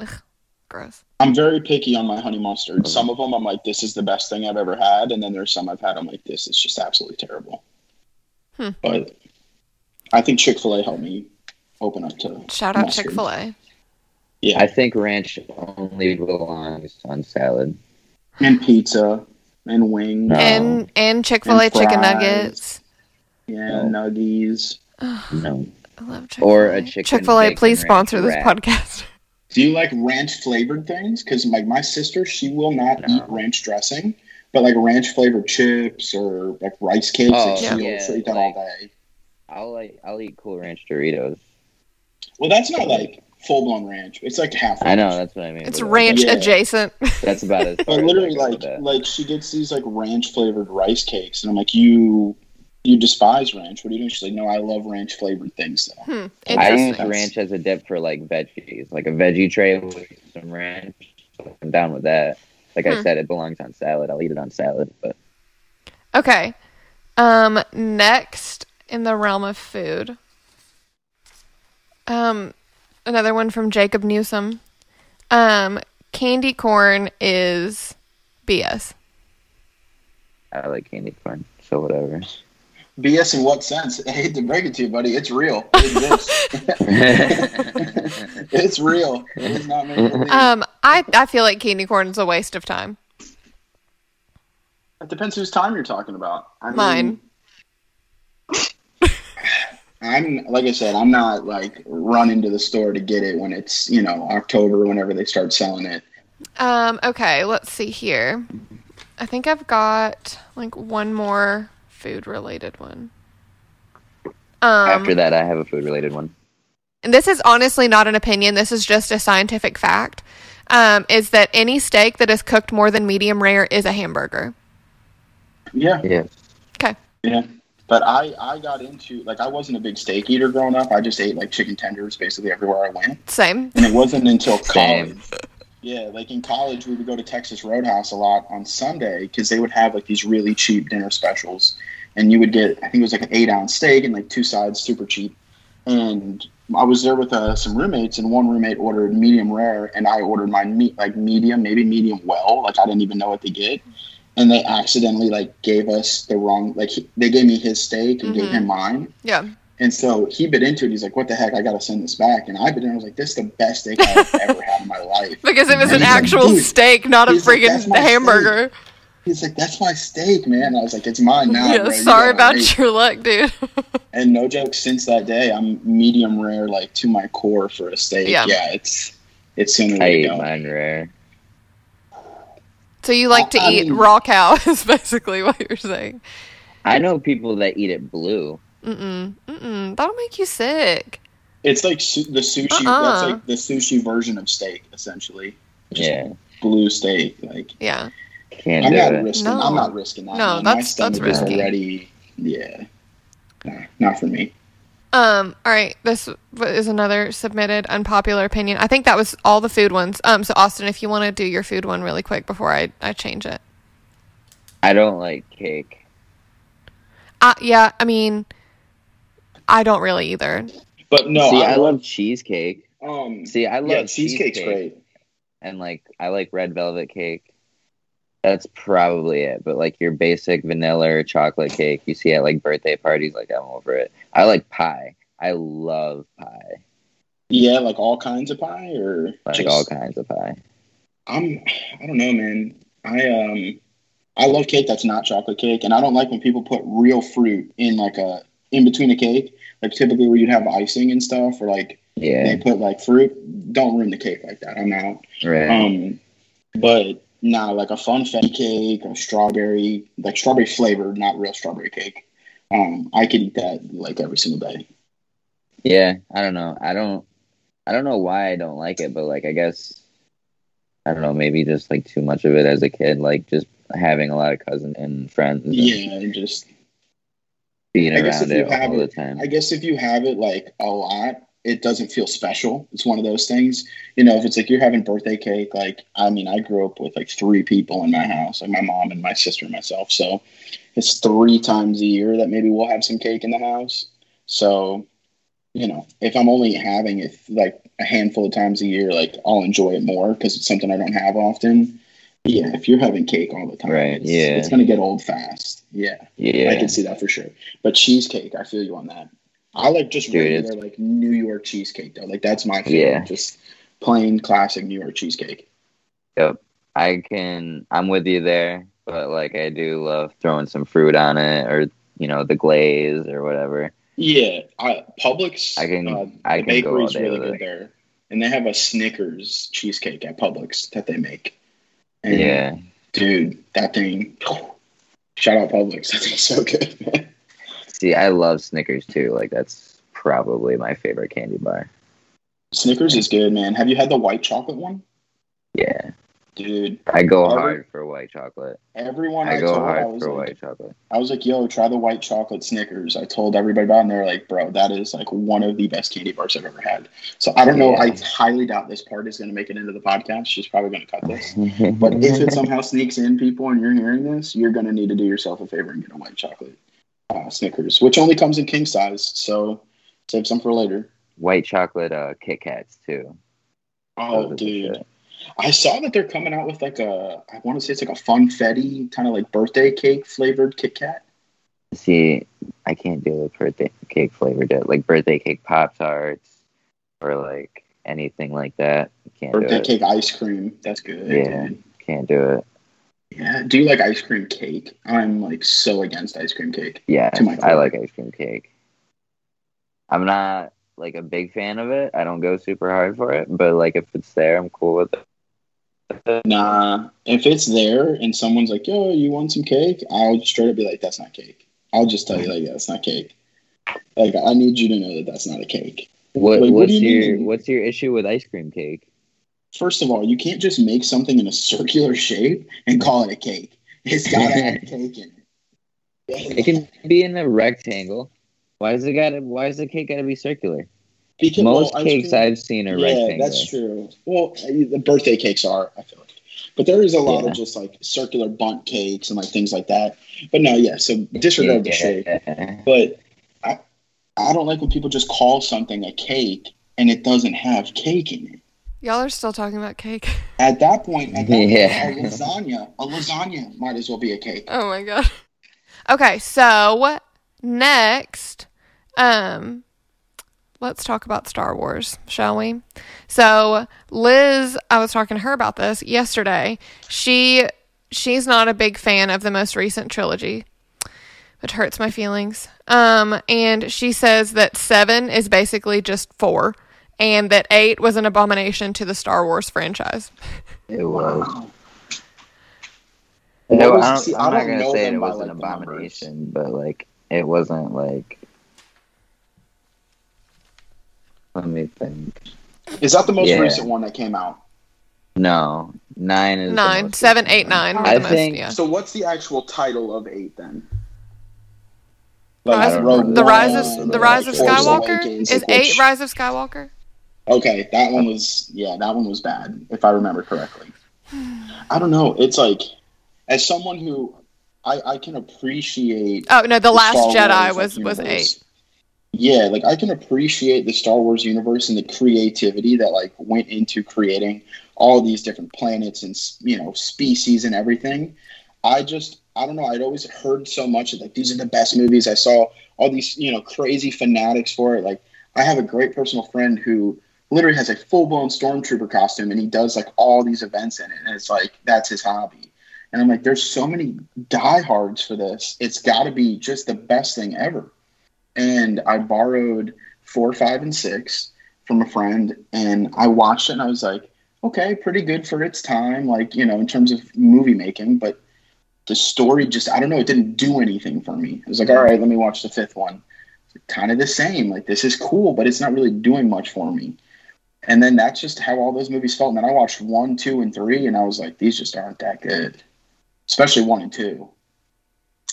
Ugh, gross. I'm very picky on my honey mustard. Mm-hmm. Some of them I'm like, this is the best thing I've ever had, and then there's some I've had I'm like, this is just absolutely terrible. Hmm. But I think Chick-fil-A helped me open up to shout out Chick-fil-A. Yeah, I think ranch only belongs on salad and pizza and wings no. and and Chick-fil-A chicken nuggets. Yeah, no. nuggies. no, I love Chick-fil-A. Or a chicken. Chick-fil-A, please sponsor this podcast. Do you like ranch flavored things? Because like my sister, she will not no. eat ranch dressing, but like ranch flavored chips or like rice cakes, oh, like, she'll yeah. eat that like, all day. I'll like I'll eat Cool Ranch Doritos. Well, that's not like full blown ranch. It's like half. Ranch. I know that's what I mean. It's ranch yeah. adjacent. That's about it. But literally, like like she gets these like ranch flavored rice cakes, and I'm like, you you despise ranch. What are you doing? She's like, no, I love ranch flavored things. Though. Hmm. I use ranch as a dip for like veggies, like a veggie tray with some ranch. I'm down with that. Like hmm. I said, it belongs on salad. I'll eat it on salad. But okay. Um. Next, in the realm of food, um, another one from Jacob Newsom. Um, candy corn is BS. I like candy corn, so whatever. BS in what sense? I hate to break it to you, buddy. It's real. It it's real. It is not Um, I I feel like candy corn is a waste of time. It depends whose time you're talking about. I Mine. Mean, I'm like I said, I'm not like running to the store to get it when it's you know October, whenever they start selling it. Um. Okay. Let's see here. I think I've got like one more food related one. Um, After that, I have a food related one. And this is honestly not an opinion. This is just a scientific fact. Um, is that any steak that is cooked more than medium rare is a hamburger? Yeah. Yeah. Okay. Yeah. But I, I got into like I wasn't a big steak eater growing up. I just ate like chicken tenders basically everywhere I went. Same. And it wasn't until college. Yeah, like in college, we would go to Texas Roadhouse a lot on Sunday because they would have like these really cheap dinner specials, and you would get I think it was like an eight ounce steak and like two sides, super cheap. And I was there with uh, some roommates, and one roommate ordered medium rare, and I ordered my meat like medium, maybe medium well. Like I didn't even know what to get and they accidentally like gave us the wrong like he, they gave me his steak and mm-hmm. gave him mine. Yeah. And so he bit into it. He's like, "What the heck? I gotta send this back." And I bit in. I was like, "This is the best steak I've ever had in my life." Because it was and an actual like, steak, not a freaking like, hamburger. Steak. He's like, "That's my steak, man." And I was like, "It's mine now." Yeah, bro. sorry about your luck, dude. and no joke, since that day, I'm medium rare, like to my core for a steak. Yeah, yeah it's it's sooner. I eat mine rare. So you like to I eat mean, raw cow? Is basically what you're saying. I know people that eat it blue. Mm-mm. Mm-mm. That'll make you sick. It's like su- the sushi. Uh-uh. That's like the sushi version of steak, essentially. Just yeah. Blue steak, like. Yeah. Can't I'm not it. risking. No. I'm not risking that. No, man. that's that's risky. Already, yeah. Nah, not for me. Um. All right. This is another submitted unpopular opinion. I think that was all the food ones. Um. So Austin, if you want to do your food one really quick before I I change it. I don't like cake. Uh, yeah, I mean, I don't really either. But no, see, I, I love cheesecake. Um, see, I love yeah, cheesecake's cheesecake, great, and like I like red velvet cake. That's probably it. But like your basic vanilla or chocolate cake you see at like birthday parties, like I'm over it. I like pie. I love pie. Yeah, like all kinds of pie, or like just, all kinds of pie. I'm. I don't know, man. I um. I love cake that's not chocolate cake, and I don't like when people put real fruit in like a in between a cake. Like typically where you'd have icing and stuff, or like yeah. they put like fruit. Don't ruin the cake like that. I'm out. Right. Um, but nah, like a funfetti cake, a strawberry, like strawberry flavored, not real strawberry cake. Um, I could eat that like every single day. Yeah, I don't know. I don't. I don't know why I don't like it, but like I guess I don't know. Maybe just like too much of it as a kid. Like just having a lot of cousins and friends. And yeah, and just being around it all it, the time. I guess if you have it like a lot, it doesn't feel special. It's one of those things. You know, if it's like you're having birthday cake, like I mean, I grew up with like three people in my house, like my mom and my sister and myself. So it's three times a year that maybe we'll have some cake in the house. So, you know, if I'm only having it like a handful of times a year, like I'll enjoy it more because it's something I don't have often. Yeah, if you're having cake all the time, right? It's, yeah, it's gonna get old fast. Yeah, yeah, I can see that for sure. But cheesecake, I feel you on that. I like just Dude, regular like New York cheesecake though. Like that's my favorite. Yeah. Just plain classic New York cheesecake. Yep, I can. I'm with you there, but like I do love throwing some fruit on it, or you know the glaze or whatever. Yeah, I, Publix. I can. Uh, I can go all day really good it. there, and they have a Snickers cheesecake at Publix that they make. And yeah. Dude, that thing. Shout out Publix. That thing's so good, man. See, I love Snickers too. Like that's probably my favorite candy bar. Snickers is good, man. Have you had the white chocolate one? Yeah. Dude. I go every, hard for white chocolate. Everyone I, I go told, hard I for like, white chocolate. I was like, yo, try the white chocolate Snickers. I told everybody about it, and they're like, bro, that is like one of the best candy bars I've ever had. So I don't know. I highly doubt this part is going to make it into the podcast. She's probably going to cut this. but if it somehow sneaks in, people, and you're hearing this, you're going to need to do yourself a favor and get a white chocolate uh, Snickers, which only comes in king size. So save some for later. White chocolate uh, Kit Kats, too. Oh, dude. I saw that they're coming out with like a, I want to say it's like a funfetti kind of like birthday cake flavored Kit Kat. See, I can't do a birthday cake flavored it, like birthday cake Pop Tarts or like anything like that. Can't birthday cake ice cream. That's good. Yeah, can't do it. Yeah. Do you like ice cream cake? I'm like so against ice cream cake. Yeah, I like ice cream cake. I'm not like a big fan of it. I don't go super hard for it, but like if it's there, I'm cool with it. Nah, uh, if it's there and someone's like, "Yo, you want some cake?" I'll straight up be like, "That's not cake." I'll just tell you like, "Yeah, it's not cake." Like, I need you to know that that's not a cake. What, like, what's what your mean? What's your issue with ice cream cake? First of all, you can't just make something in a circular shape and call it a cake. It's got to have cake in it. It can be in a rectangle. Why does it got to? Why does the cake got to be circular? Because, Most well, cakes cream, I've seen are yeah, rectangular. that's true. Well, the birthday cakes are. I feel like, but there is a lot yeah. of just like circular Bundt cakes and like things like that. But no, yeah. So disregard the shape. But I, I don't like when people just call something a cake and it doesn't have cake in it. Y'all are still talking about cake. At that point, at that yeah. point, a lasagna, a lasagna might as well be a cake. Oh my god. Okay, so next, um, let's talk about Star Wars, shall we? So, Liz, I was talking to her about this yesterday. She she's not a big fan of the most recent trilogy, which hurts my feelings. Um, and she says that 7 is basically just 4 and that 8 was an abomination to the Star Wars franchise. It was. No, was, I don't, I'm not gonna say it was an abomination, but like it wasn't like. Let me think. Is that the most yeah. recent one that came out? No, nine is nine, seven, eight, nine. I think. Most, yeah. So, what's the actual title of eight then? Like, rise, the rise of the rise of Skywalker is eight which, Rise of Skywalker. Okay, that one was yeah, that one was bad if I remember correctly. I don't know. It's like as someone who I, I can appreciate. Oh no, the, the Last Jedi was was eight. Yeah, like I can appreciate the Star Wars universe and the creativity that like went into creating all these different planets and you know species and everything. I just I don't know. I'd always heard so much of like these are the best movies. I saw all these you know crazy fanatics for it. Like I have a great personal friend who literally has a full blown stormtrooper costume and he does like all these events in it, and it's like that's his hobby. And I'm like, there's so many diehards for this. It's got to be just the best thing ever. And I borrowed four, five, and six from a friend, and I watched it, and I was like, okay, pretty good for its time, like you know, in terms of movie making, but the story just I don't know, it didn't do anything for me. I was like, all right, let me watch the fifth one. kind of the same. Like this is cool, but it's not really doing much for me. And then that's just how all those movies felt. And then I watched one, two, and three, and I was like, these just aren't that good. Especially one and two.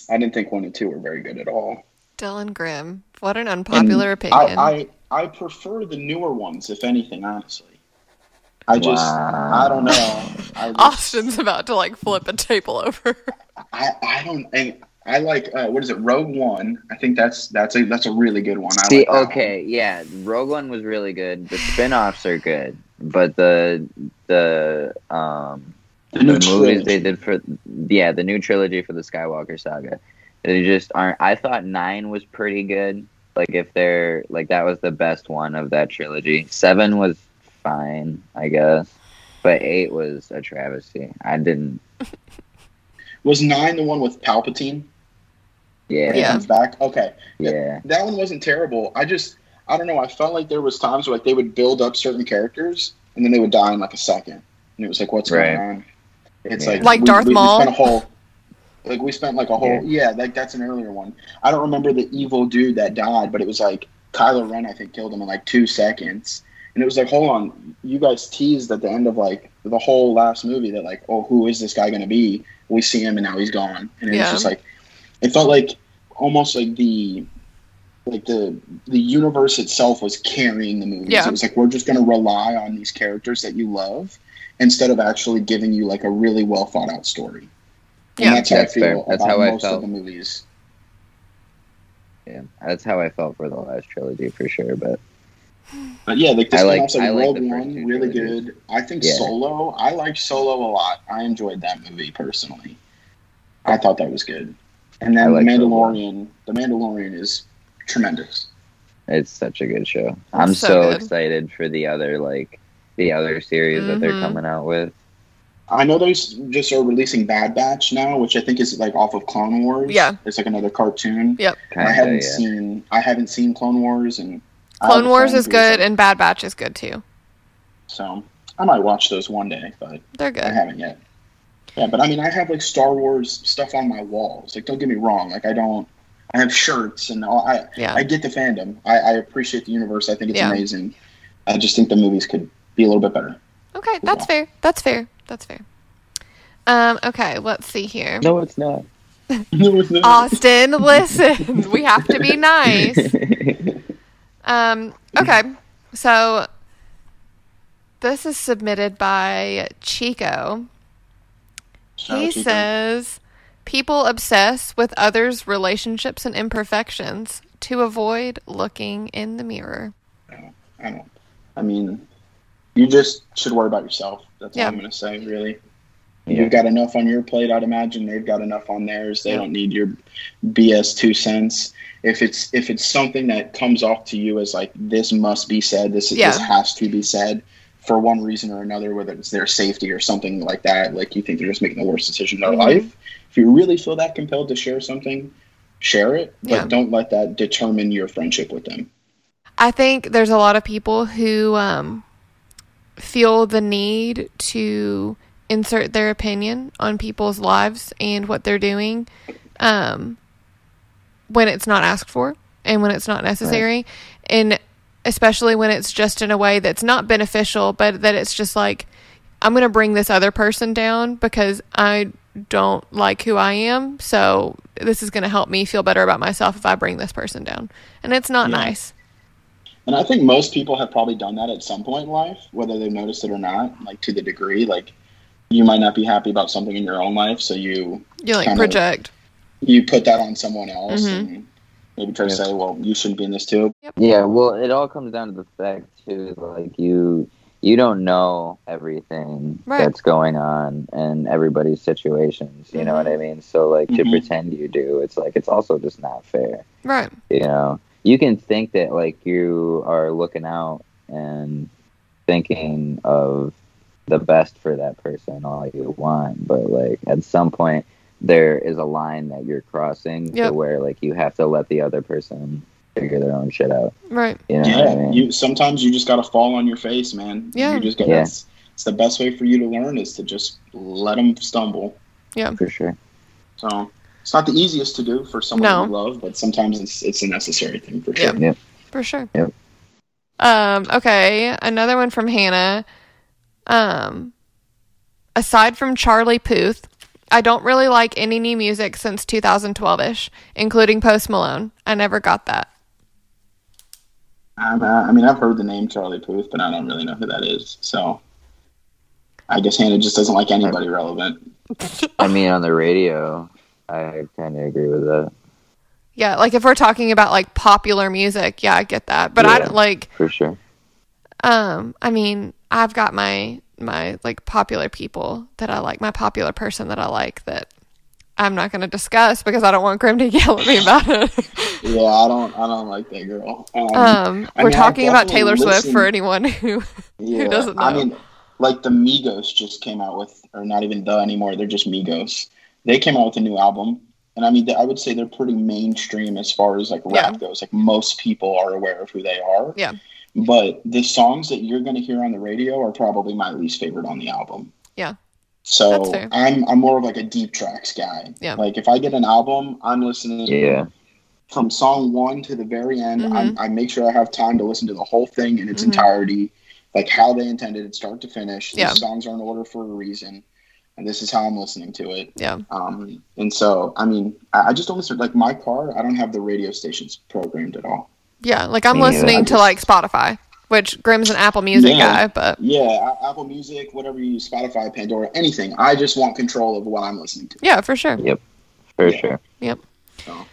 I didn't think one and two were very good at all. Dylan Grimm. What an unpopular and opinion. I, I, I prefer the newer ones, if anything, honestly. I just, wow. I don't know. I just, Austin's about to like flip a table over. I, I don't, and I like uh, what is it, Rogue One? I think that's that's a that's a really good one. I See, like okay, one. yeah, Rogue One was really good. The spin-offs are good, but the the um the, the movies trilogy. they did for yeah the new trilogy for the Skywalker saga, they just aren't. I thought nine was pretty good. Like if they're like that was the best one of that trilogy. Seven was fine, I guess. But eight was a travesty. I didn't. Was nine the one with Palpatine? Yeah. yeah. comes back. Okay. Yeah. That one wasn't terrible. I just I don't know. I felt like there was times where like they would build up certain characters and then they would die in like a second, and it was like, what's right. going on? It's yeah. like like we, Darth we, Maul. We spent a whole like we spent like a whole yeah. like that's an earlier one. I don't remember the evil dude that died, but it was like Kylo Ren. I think killed him in like two seconds and it was like, hold on, you guys teased at the end of like the whole last movie that like, oh, who is this guy going to be? We see him and now he's gone, and it yeah. was just like, it felt like almost like the like the the universe itself was carrying the movie. Yeah. It was like we're just going to rely on these characters that you love instead of actually giving you like a really well thought out story. And yeah, that's how that's I feel fair. That's how most I felt. of the movies. Yeah, that's how I felt for the last trilogy for sure. But but yeah, like this I like, like Rogue like One, really good. I think yeah. Solo. I like Solo a lot. I enjoyed that movie personally. I thought that was good. And then like Mandalorian. Solo. The Mandalorian is tremendous. It's such a good show. I'm so, so excited for the other like the other series mm-hmm. that they're mm-hmm. coming out with. I know they just are releasing Bad Batch now, which I think is like off of Clone Wars. Yeah, it's like another cartoon. Yep. Kinda, I haven't yeah. seen I haven't seen Clone Wars, and Clone Wars is good, and Bad Batch is good too. So I might watch those one day, but they're good. I haven't yet. Yeah, but I mean, I have like Star Wars stuff on my walls. Like, don't get me wrong. Like, I don't. I have shirts and all. I yeah. I get the fandom. I, I appreciate the universe. I think it's yeah. amazing. I just think the movies could be a little bit better. Okay, that's fair. That's fair. That's fair. Um. Okay. Let's see here. No, it's not. no, it's not. Austin, listen. we have to be nice. Um, okay, so this is submitted by Chico. He Chico. says people obsess with others' relationships and imperfections to avoid looking in the mirror. I don't. I mean, you just should worry about yourself. That's yeah. all I'm going to say, really. Yeah. You've got enough on your plate, I'd imagine. They've got enough on theirs. They yeah. don't need your BS two cents if it's if it's something that comes off to you as like this must be said, this yeah. this has to be said for one reason or another, whether it's their safety or something like that, like you think they're just making the worst decision in their mm-hmm. life. If you really feel that compelled to share something, share it, but yeah. don't let that determine your friendship with them. I think there's a lot of people who um, feel the need to insert their opinion on people's lives and what they're doing um, when it's not asked for and when it's not necessary. Right. And especially when it's just in a way that's not beneficial, but that it's just like, I'm going to bring this other person down because I don't like who I am. So this is going to help me feel better about myself if I bring this person down. And it's not yeah. nice. And I think most people have probably done that at some point in life, whether they've noticed it or not, like to the degree. Like you might not be happy about something in your own life, so you you like project. Of, you put that on someone else mm-hmm. and maybe try to say, Well, you shouldn't be in this too. Yep. Yeah, well it all comes down to the fact too, like you you don't know everything right. that's going on in everybody's situations. You mm-hmm. know what I mean? So like mm-hmm. to pretend you do, it's like it's also just not fair. Right. You know, you can think that like you are looking out and thinking of the best for that person all you want, but like at some point there is a line that you're crossing yep. to where like you have to let the other person figure their own shit out. Right. You know yeah. I mean? You sometimes you just got to fall on your face, man. Yeah. You just got. Yeah. It's, it's the best way for you to learn is to just let them stumble. Yeah. For sure. So it's not the easiest to do for someone no. you love, but sometimes it's it's a necessary thing for sure. Yep. yep. For sure. Yep. Um. Okay. Another one from Hannah. Um. Aside from Charlie Puth, I don't really like any new music since 2012 ish, including Post Malone. I never got that. Um, uh, I mean, I've heard the name Charlie Puth, but I don't really know who that is. So I guess Hannah just doesn't like anybody relevant. I mean, on the radio, I kind of agree with that. Yeah, like if we're talking about like popular music, yeah, I get that. But yeah, I don't like for sure. Um, I mean, I've got my my like popular people that I like, my popular person that I like that I'm not going to discuss because I don't want Grimm to yell at me about it. yeah, I don't. I don't like that girl. Um, um we're mean, talking about Taylor listen, Swift for anyone who yeah, who doesn't know. I mean, like the Migos just came out with, or not even the anymore. They're just Migos. They came out with a new album, and I mean, I would say they're pretty mainstream as far as like rap yeah. goes. Like most people are aware of who they are. Yeah. But the songs that you're going to hear on the radio are probably my least favorite on the album. Yeah. So I'm I'm more of like a deep tracks guy. Yeah. Like if I get an album, I'm listening. Yeah. From song one to the very end, mm-hmm. i make sure I have time to listen to the whole thing in its mm-hmm. entirety, like how they intended it, start to finish. Yeah. These songs are in order for a reason, and this is how I'm listening to it. Yeah. Um. And so, I mean, I, I just don't listen. Like my car, I don't have the radio stations programmed at all. Yeah. Like I'm listening to like Spotify which Grimm's an Apple Music yeah, guy, but yeah, Apple Music, whatever you use, Spotify, Pandora, anything. I just want control of what I'm listening to. Yeah, for sure. Yep, for yeah. sure. Yep. So.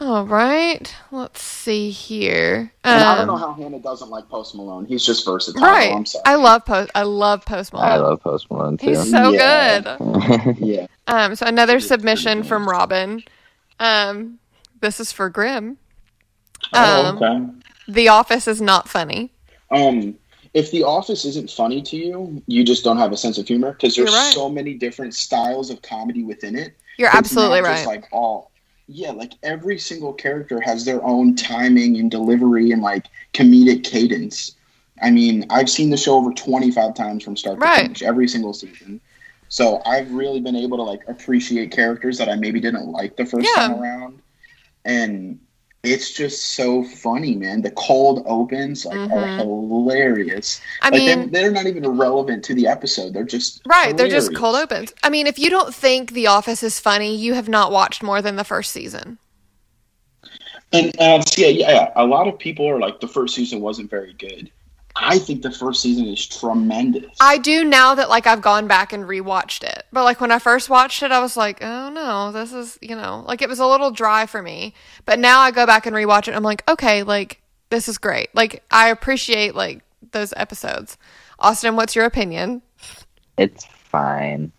All right, let's see here. And um, I don't know um, how Hannah doesn't like Post Malone. He's just versatile. Right. I'm sorry. I love Post. I love Post Malone. I love Post Malone too. He's so yeah. good. yeah. Um. So another submission from Robin. Um. This is for Grimm. Oh, um, okay. The Office is not funny. Um, if The Office isn't funny to you, you just don't have a sense of humor because there's right. so many different styles of comedy within it. You're absolutely right. like all, yeah, like every single character has their own timing and delivery and like comedic cadence. I mean, I've seen the show over 25 times from start right. to finish, every single season. So I've really been able to like appreciate characters that I maybe didn't like the first yeah. time around. And it's just so funny, man. The cold opens like mm-hmm. are hilarious. I like, mean, they're, they're, not even relevant to the episode. They're just right. Hilarious. They're just cold opens. I mean, if you don't think The Office is funny, you have not watched more than the first season. And uh, yeah, yeah, a lot of people are like the first season wasn't very good. I think the first season is tremendous. I do now that like I've gone back and rewatched it. But like when I first watched it, I was like, oh no, this is you know, like it was a little dry for me. But now I go back and rewatch it. I'm like, okay, like this is great. Like I appreciate like those episodes. Austin, what's your opinion? It's fine.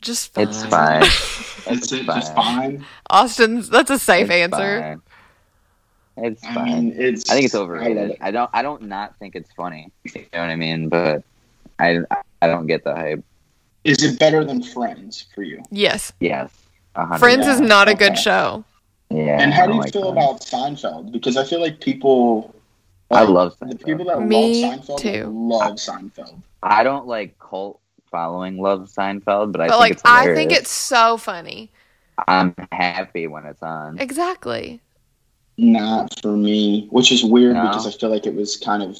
Just fine. It's fine. it's, it's fine. just fine. Austin's that's a safe it's answer. Fine. It's fine. I, mean, it's, I think it's overrated. I, I, don't. I don't not think it's funny. You know what I mean? But I. I don't get the hype. Is it better than Friends for you? Yes. Yes. Friends is not a good show. Yeah. And how do you like feel about Seinfeld? Because I feel like people I love The Seinfeld. people that Me love Seinfeld too. love Seinfeld. I don't like cult following love Seinfeld, but I but think like it's I think it's so funny. I'm happy when it's on. Exactly. Not for me, which is weird No? because I feel like it was kind of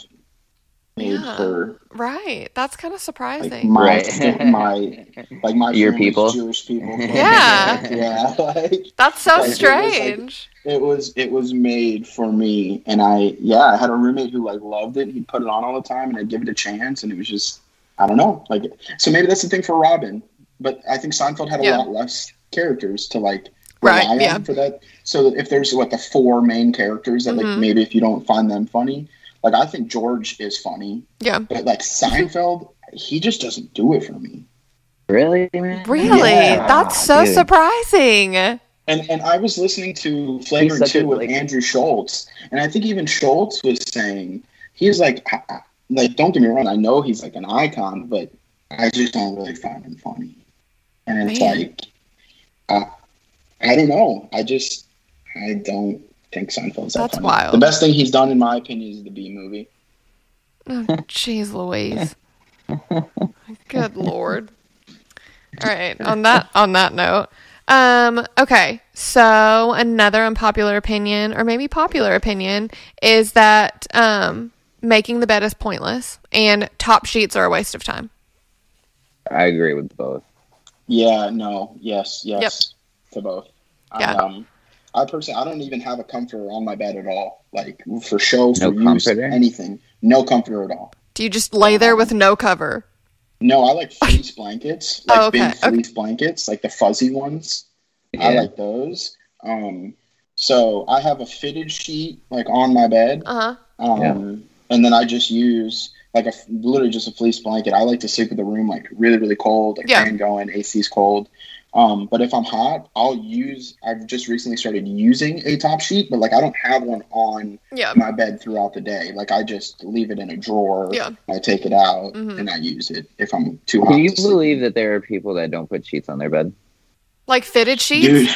made Yeah. for Right. That's kind of like surprising. my Right. my like my Your people? Jewish people. Yeah. yeah. Like That's so Like, it was, like- strange. it was it was made for me, and I yeah I had a roommate who like loved it. He'd put it on all the time, and I'd give it a chance, and it was just I don't know like so maybe that's the thing for Robin, but I think Seinfeld had a Yeah. lot less characters to like Right, yeah. on for that. So if there's what the four main characters that Mhm. like maybe if you don't find them funny, like I think George is funny, yeah. but like Seinfeld, he just doesn't do it for me. Really, man? Really? Yeah. That's so Dude. surprising. And and I was listening to Flavor He's such a, Two with like- Andrew Schulz, and I think even Schulz was saying he's like, I- I- like don't get me wrong, I know he's like an icon, but I just don't really find him funny. And it's Man. like, uh, I don't know, I just I don't think Seinfeld's that That's funny. wild. The best thing he's done, in my opinion, is the Bee Movie. Oh, Jeez Louise. Good lord. All right. On that on that note. Um, okay. So another unpopular opinion, or maybe popular opinion, is that um making the bed is pointless and top sheets are a waste of time. I agree with both. Yeah, no, yes, yes, to both. Yeah. Um, I personally, I don't even have a comforter on my bed at all. Like for show, for No use, comforter? anything. No comforter at all. Do you just lay there with no cover? No, I like fleece blankets, like Oh, okay, big okay. fleece blankets, like the fuzzy ones. I like those. Um, so I have a fitted sheet like on my bed, Uh-huh. um, and then I just use like a literally just a fleece blanket. I like to sleep with the room like really really cold, like Yeah. fan going, AC's cold. Um, but if I'm hot, I'll use. I've just recently started using a top sheet, but like I don't have one on Yeah. my bed throughout the day. Like I just leave it in a drawer. Yeah. I take it out Mhm. and I use it if I'm too hot. Can you believe that there are people that don't put sheets on their bed? Like fitted sheets? Dude,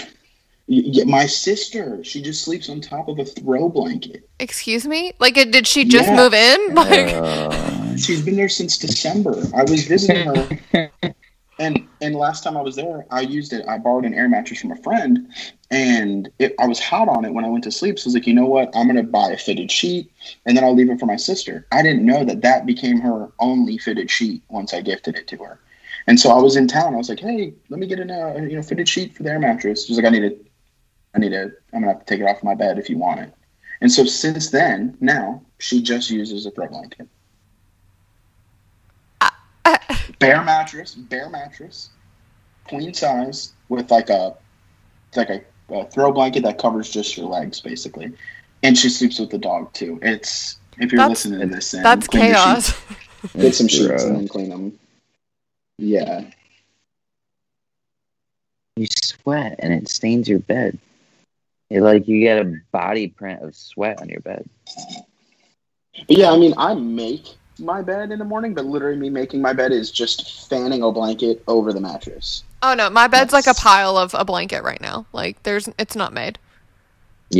y- y- my sister, she just sleeps on top of a throw blanket. Excuse me? Like did she just Yeah. move in? Like Uh, She's been there since December. I was visiting her, and and last time I was there, I used it. I borrowed an air mattress from a friend, and it, I was hot on it when I went to sleep. So I was like, you know what? I'm gonna buy a fitted sheet, and then I'll leave it for my sister. I didn't know that that became her only fitted sheet once I gifted it to her. And so I was in town. I was like, hey, let me get an uh, you know fitted sheet for the air mattress. She's like, I need it. I need it. I'm gonna have to take it off my bed if you want it. And so since then, now she just uses a throw blanket. Bare mattress, bare mattress, queen size with like a like a, a throw blanket that covers just your legs basically. And she sleeps with the dog too. It's if you're That's- listening to this, then that's chaos. sheets. Get some sheets and then clean them. Yeah. You sweat and it stains your bed. It, like you get a body print of sweat on your bed. But yeah, I mean, I make my bed in the morning, but literally me making my bed is just fanning a blanket over the mattress. Oh no, my bed's like a pile of a blanket right now. Like there's it's not made.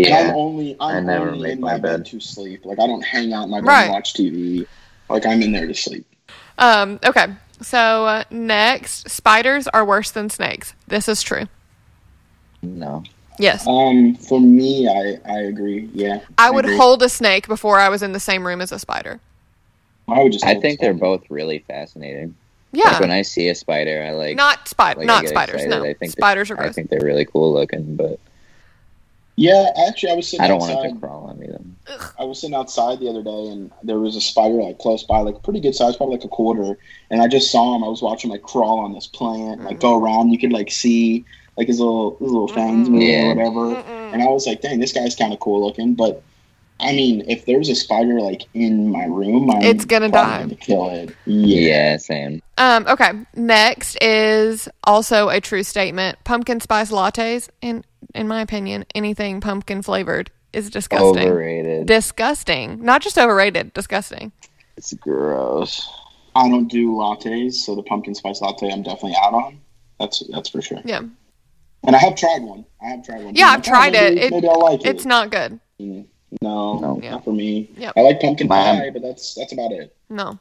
And I'm Yeah, only I'm I never only make in my my bed. bed. to sleep. Like I don't hang out in my bed Right. and watch TV. Like I'm in there to sleep. Um okay. So uh, next, spiders are worse than snakes. This is true. no. Yes. Um, for me, I I agree. Yeah, I would agree. hold a snake before I was in the same room as a spider. I would just. I think they're both really fascinating. Yeah. Like when I see a spider, I like. not spider like, not spiders, excited. no. I think spiders are I think they're really cool looking, but Yeah, actually, I was sitting I don't want outside. it to crawl on me. Then. I was sitting outside the other day, and there was a spider like close by, like pretty good size, probably like a quarter. And I just saw him. I was watching like crawl on this plant, like mm. go around. You could like see like his little his little fangs moving Yeah. or whatever. Mm-mm. And I was like, dang, this guy's kind of cool looking. But I mean, if there's a spider like in my room, I'm It's gonna probably die. gonna kill it. Yeah, Yeah. same. Um, okay. Next is also a true statement. Pumpkin spice lattes, in in my opinion, anything pumpkin flavored is disgusting. Overrated. Disgusting. Not just overrated, disgusting. it's gross. I don't do lattes, so the pumpkin spice latte I'm definitely out on. That's that's for sure. Yeah. And I have tried one. I have tried one. Yeah, I'm I've like, oh, tried maybe- it. It- Maybe I'll like it. It's not good. Mm. No, No. Yeah. not for me. Yep. I like pumpkin My- pie, but that's that's about it. No.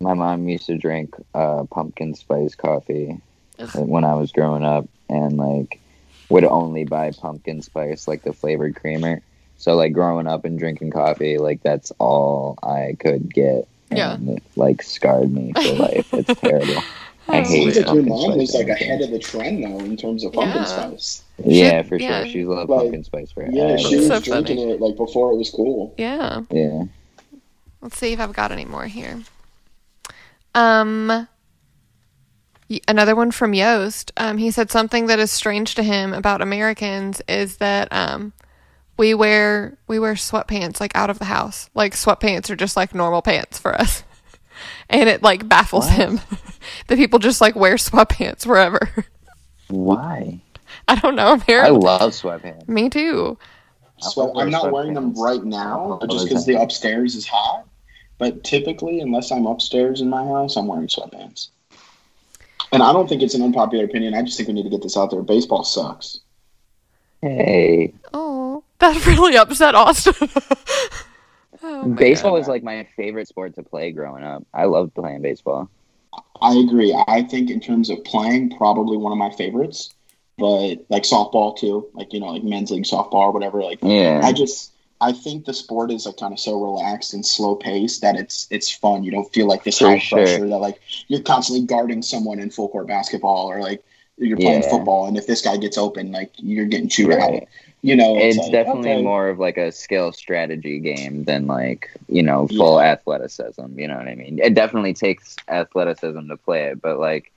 My mom used to drink uh, pumpkin spice coffee Ugh. when I was growing up, and like would only buy pumpkin spice, like the flavored creamer. So like growing up and drinking coffee, like that's all I could get. Yeah. And it like scarred me for life. It's terrible. I hate Seems like your pumpkin mom was like ahead of the trend though in terms of pumpkin Yeah. spice. Yeah, for yeah. sure. She loved Like, pumpkin spice for Yeah, she was so drinking funny. it like before it was cool. Yeah. Yeah. Let's see if I've got any more here. Um, another one from Yost. Um, he said something that is strange to him about Americans is that um, we wear we wear sweatpants like out of the house. Like sweatpants are just like normal pants for us, and it like baffles What? him that people just like wear sweatpants wherever. Why? I don't know. I love sweatpants. me too. So I'm not wearing them right now, just because the upstairs is hot. But typically, unless I'm upstairs in my house, I'm wearing sweatpants. And I don't think it's an unpopular opinion. I just think we need to get this out there. Baseball sucks. Hey, Oh, that really upset Austin. oh, baseball God. was like my favorite sport to play growing up. I loved playing baseball. I agree. I think in terms of playing, probably one of my favorites. But like softball too, like you know, like men's league softball or whatever. Like Yeah. I just I think the sport is like kind of so relaxed and slow paced that it's it's fun. You don't feel like this For high sure. pressure that like you're constantly guarding someone in full court basketball or like you're playing Yeah. football and if this guy gets open, like you're getting chewed out. Right. You know, It's like, definitely okay. more of like a skill strategy game than like, you know, full Yeah. athleticism. You know what I mean? It definitely takes athleticism to play it, but like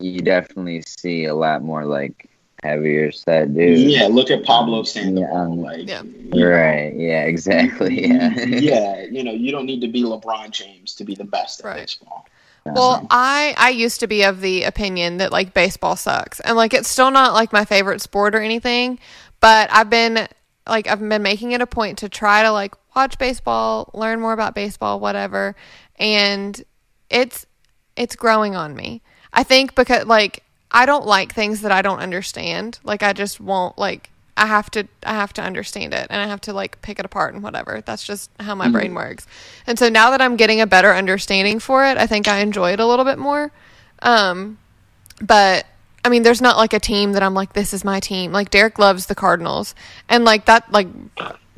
you definitely see a lot more like heavier set dudes. Yeah, look at Pablo Sandoval. Yeah, um, like, Yeah. Right. Yeah, exactly. Yeah. yeah, you know, you don't need to be LeBron James to be the best at Right. baseball. Well, I I used to be of the opinion that like baseball sucks, and like it's still not like my favorite sport or anything, but I've been like I've been making it a point to try to like watch baseball, learn more about baseball, whatever, and it's it's growing on me. I think because like I don't like things that I don't understand. Like I just won't like I have to I have to understand it and I have to like pick it apart and whatever. That's just how my brain works. And so now that I'm getting a better understanding for it, I think I enjoy it a little bit more. Um but I mean there's not like a team that I'm like this is my team. Like Derek loves the Cardinals and like that like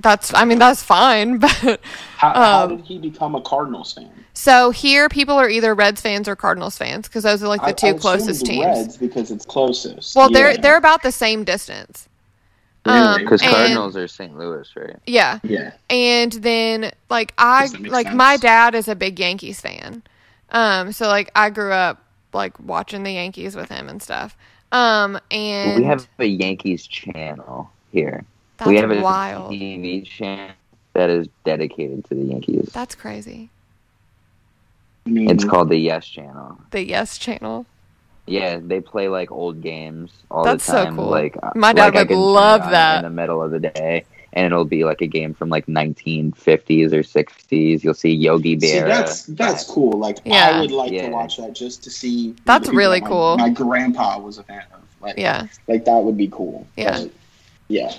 that's I mean that's fine, but How, how Um, did he become a Cardinals fan? so here people are either Reds fans or Cardinals fans because those are like the I- two I assumed closest the teams. Reds because it's closest. Well, they're they're about the same distance. Really? Um, Because and- Cardinals are St. Louis, right? Yeah, yeah. and then like I Does that make like sense? my dad is a big Yankees fan. Um, so like I grew up like watching the Yankees with him and stuff. Um, and we have a Yankees channel here. That's we have a wild. TV channel that is dedicated to the Yankees. That's crazy. It's called the Yes Channel. The Yes Channel. Yeah, they play like old games all That's the so cool. Like uh, My dad like, I would can love that. in the middle of the day, and it'll be like a game from like 1950s or 60s. You'll see Yogi See, that's that's cool. Like Yeah. I would like Yeah. to watch that just to see. That's really that my- cool. My grandpa was a fan of. Like, Yeah. like that would be cool. Yeah. But, yeah.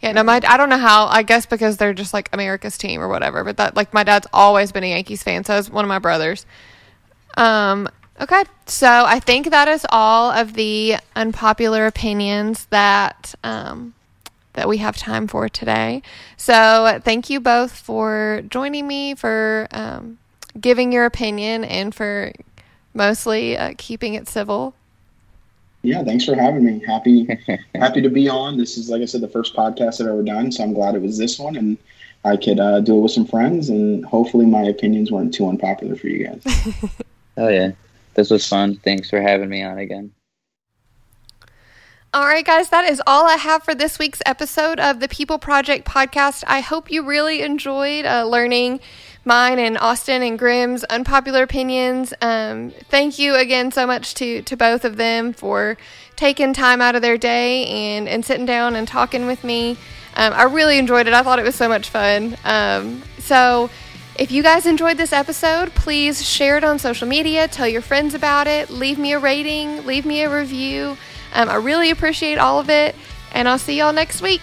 Yeah, no, my I don't know how. I guess because they're just like America's team or whatever. But that like my dad's always been a Yankees fan, so is one of my brothers. Um. Okay, so I think that is all of the unpopular opinions that um that we have time for today. So thank you both for joining me for um, giving your opinion and for mostly uh, keeping it civil. Yeah, thanks for having me. Happy happy to be on. This is like I said, the first podcast I've ever done, so I'm glad it was this one and I could uh, do it with some friends and hopefully my opinions weren't too unpopular for you guys. Oh yeah, this was fun. Thanks for having me on again. All right, guys, that is all I have for this week's episode of the People Project podcast. I hope you really enjoyed uh, learning mine and Austin and Grimm's unpopular opinions. Um, thank you again so much to, to both of them for taking time out of their day and, and sitting down and talking with me. Um, I really enjoyed it. I thought it was so much fun. Um, so, if you guys enjoyed this episode, please share it on social media, tell your friends about it, leave me a rating, leave me a review. Um, I really appreciate all of it, and I'll see y'all next week.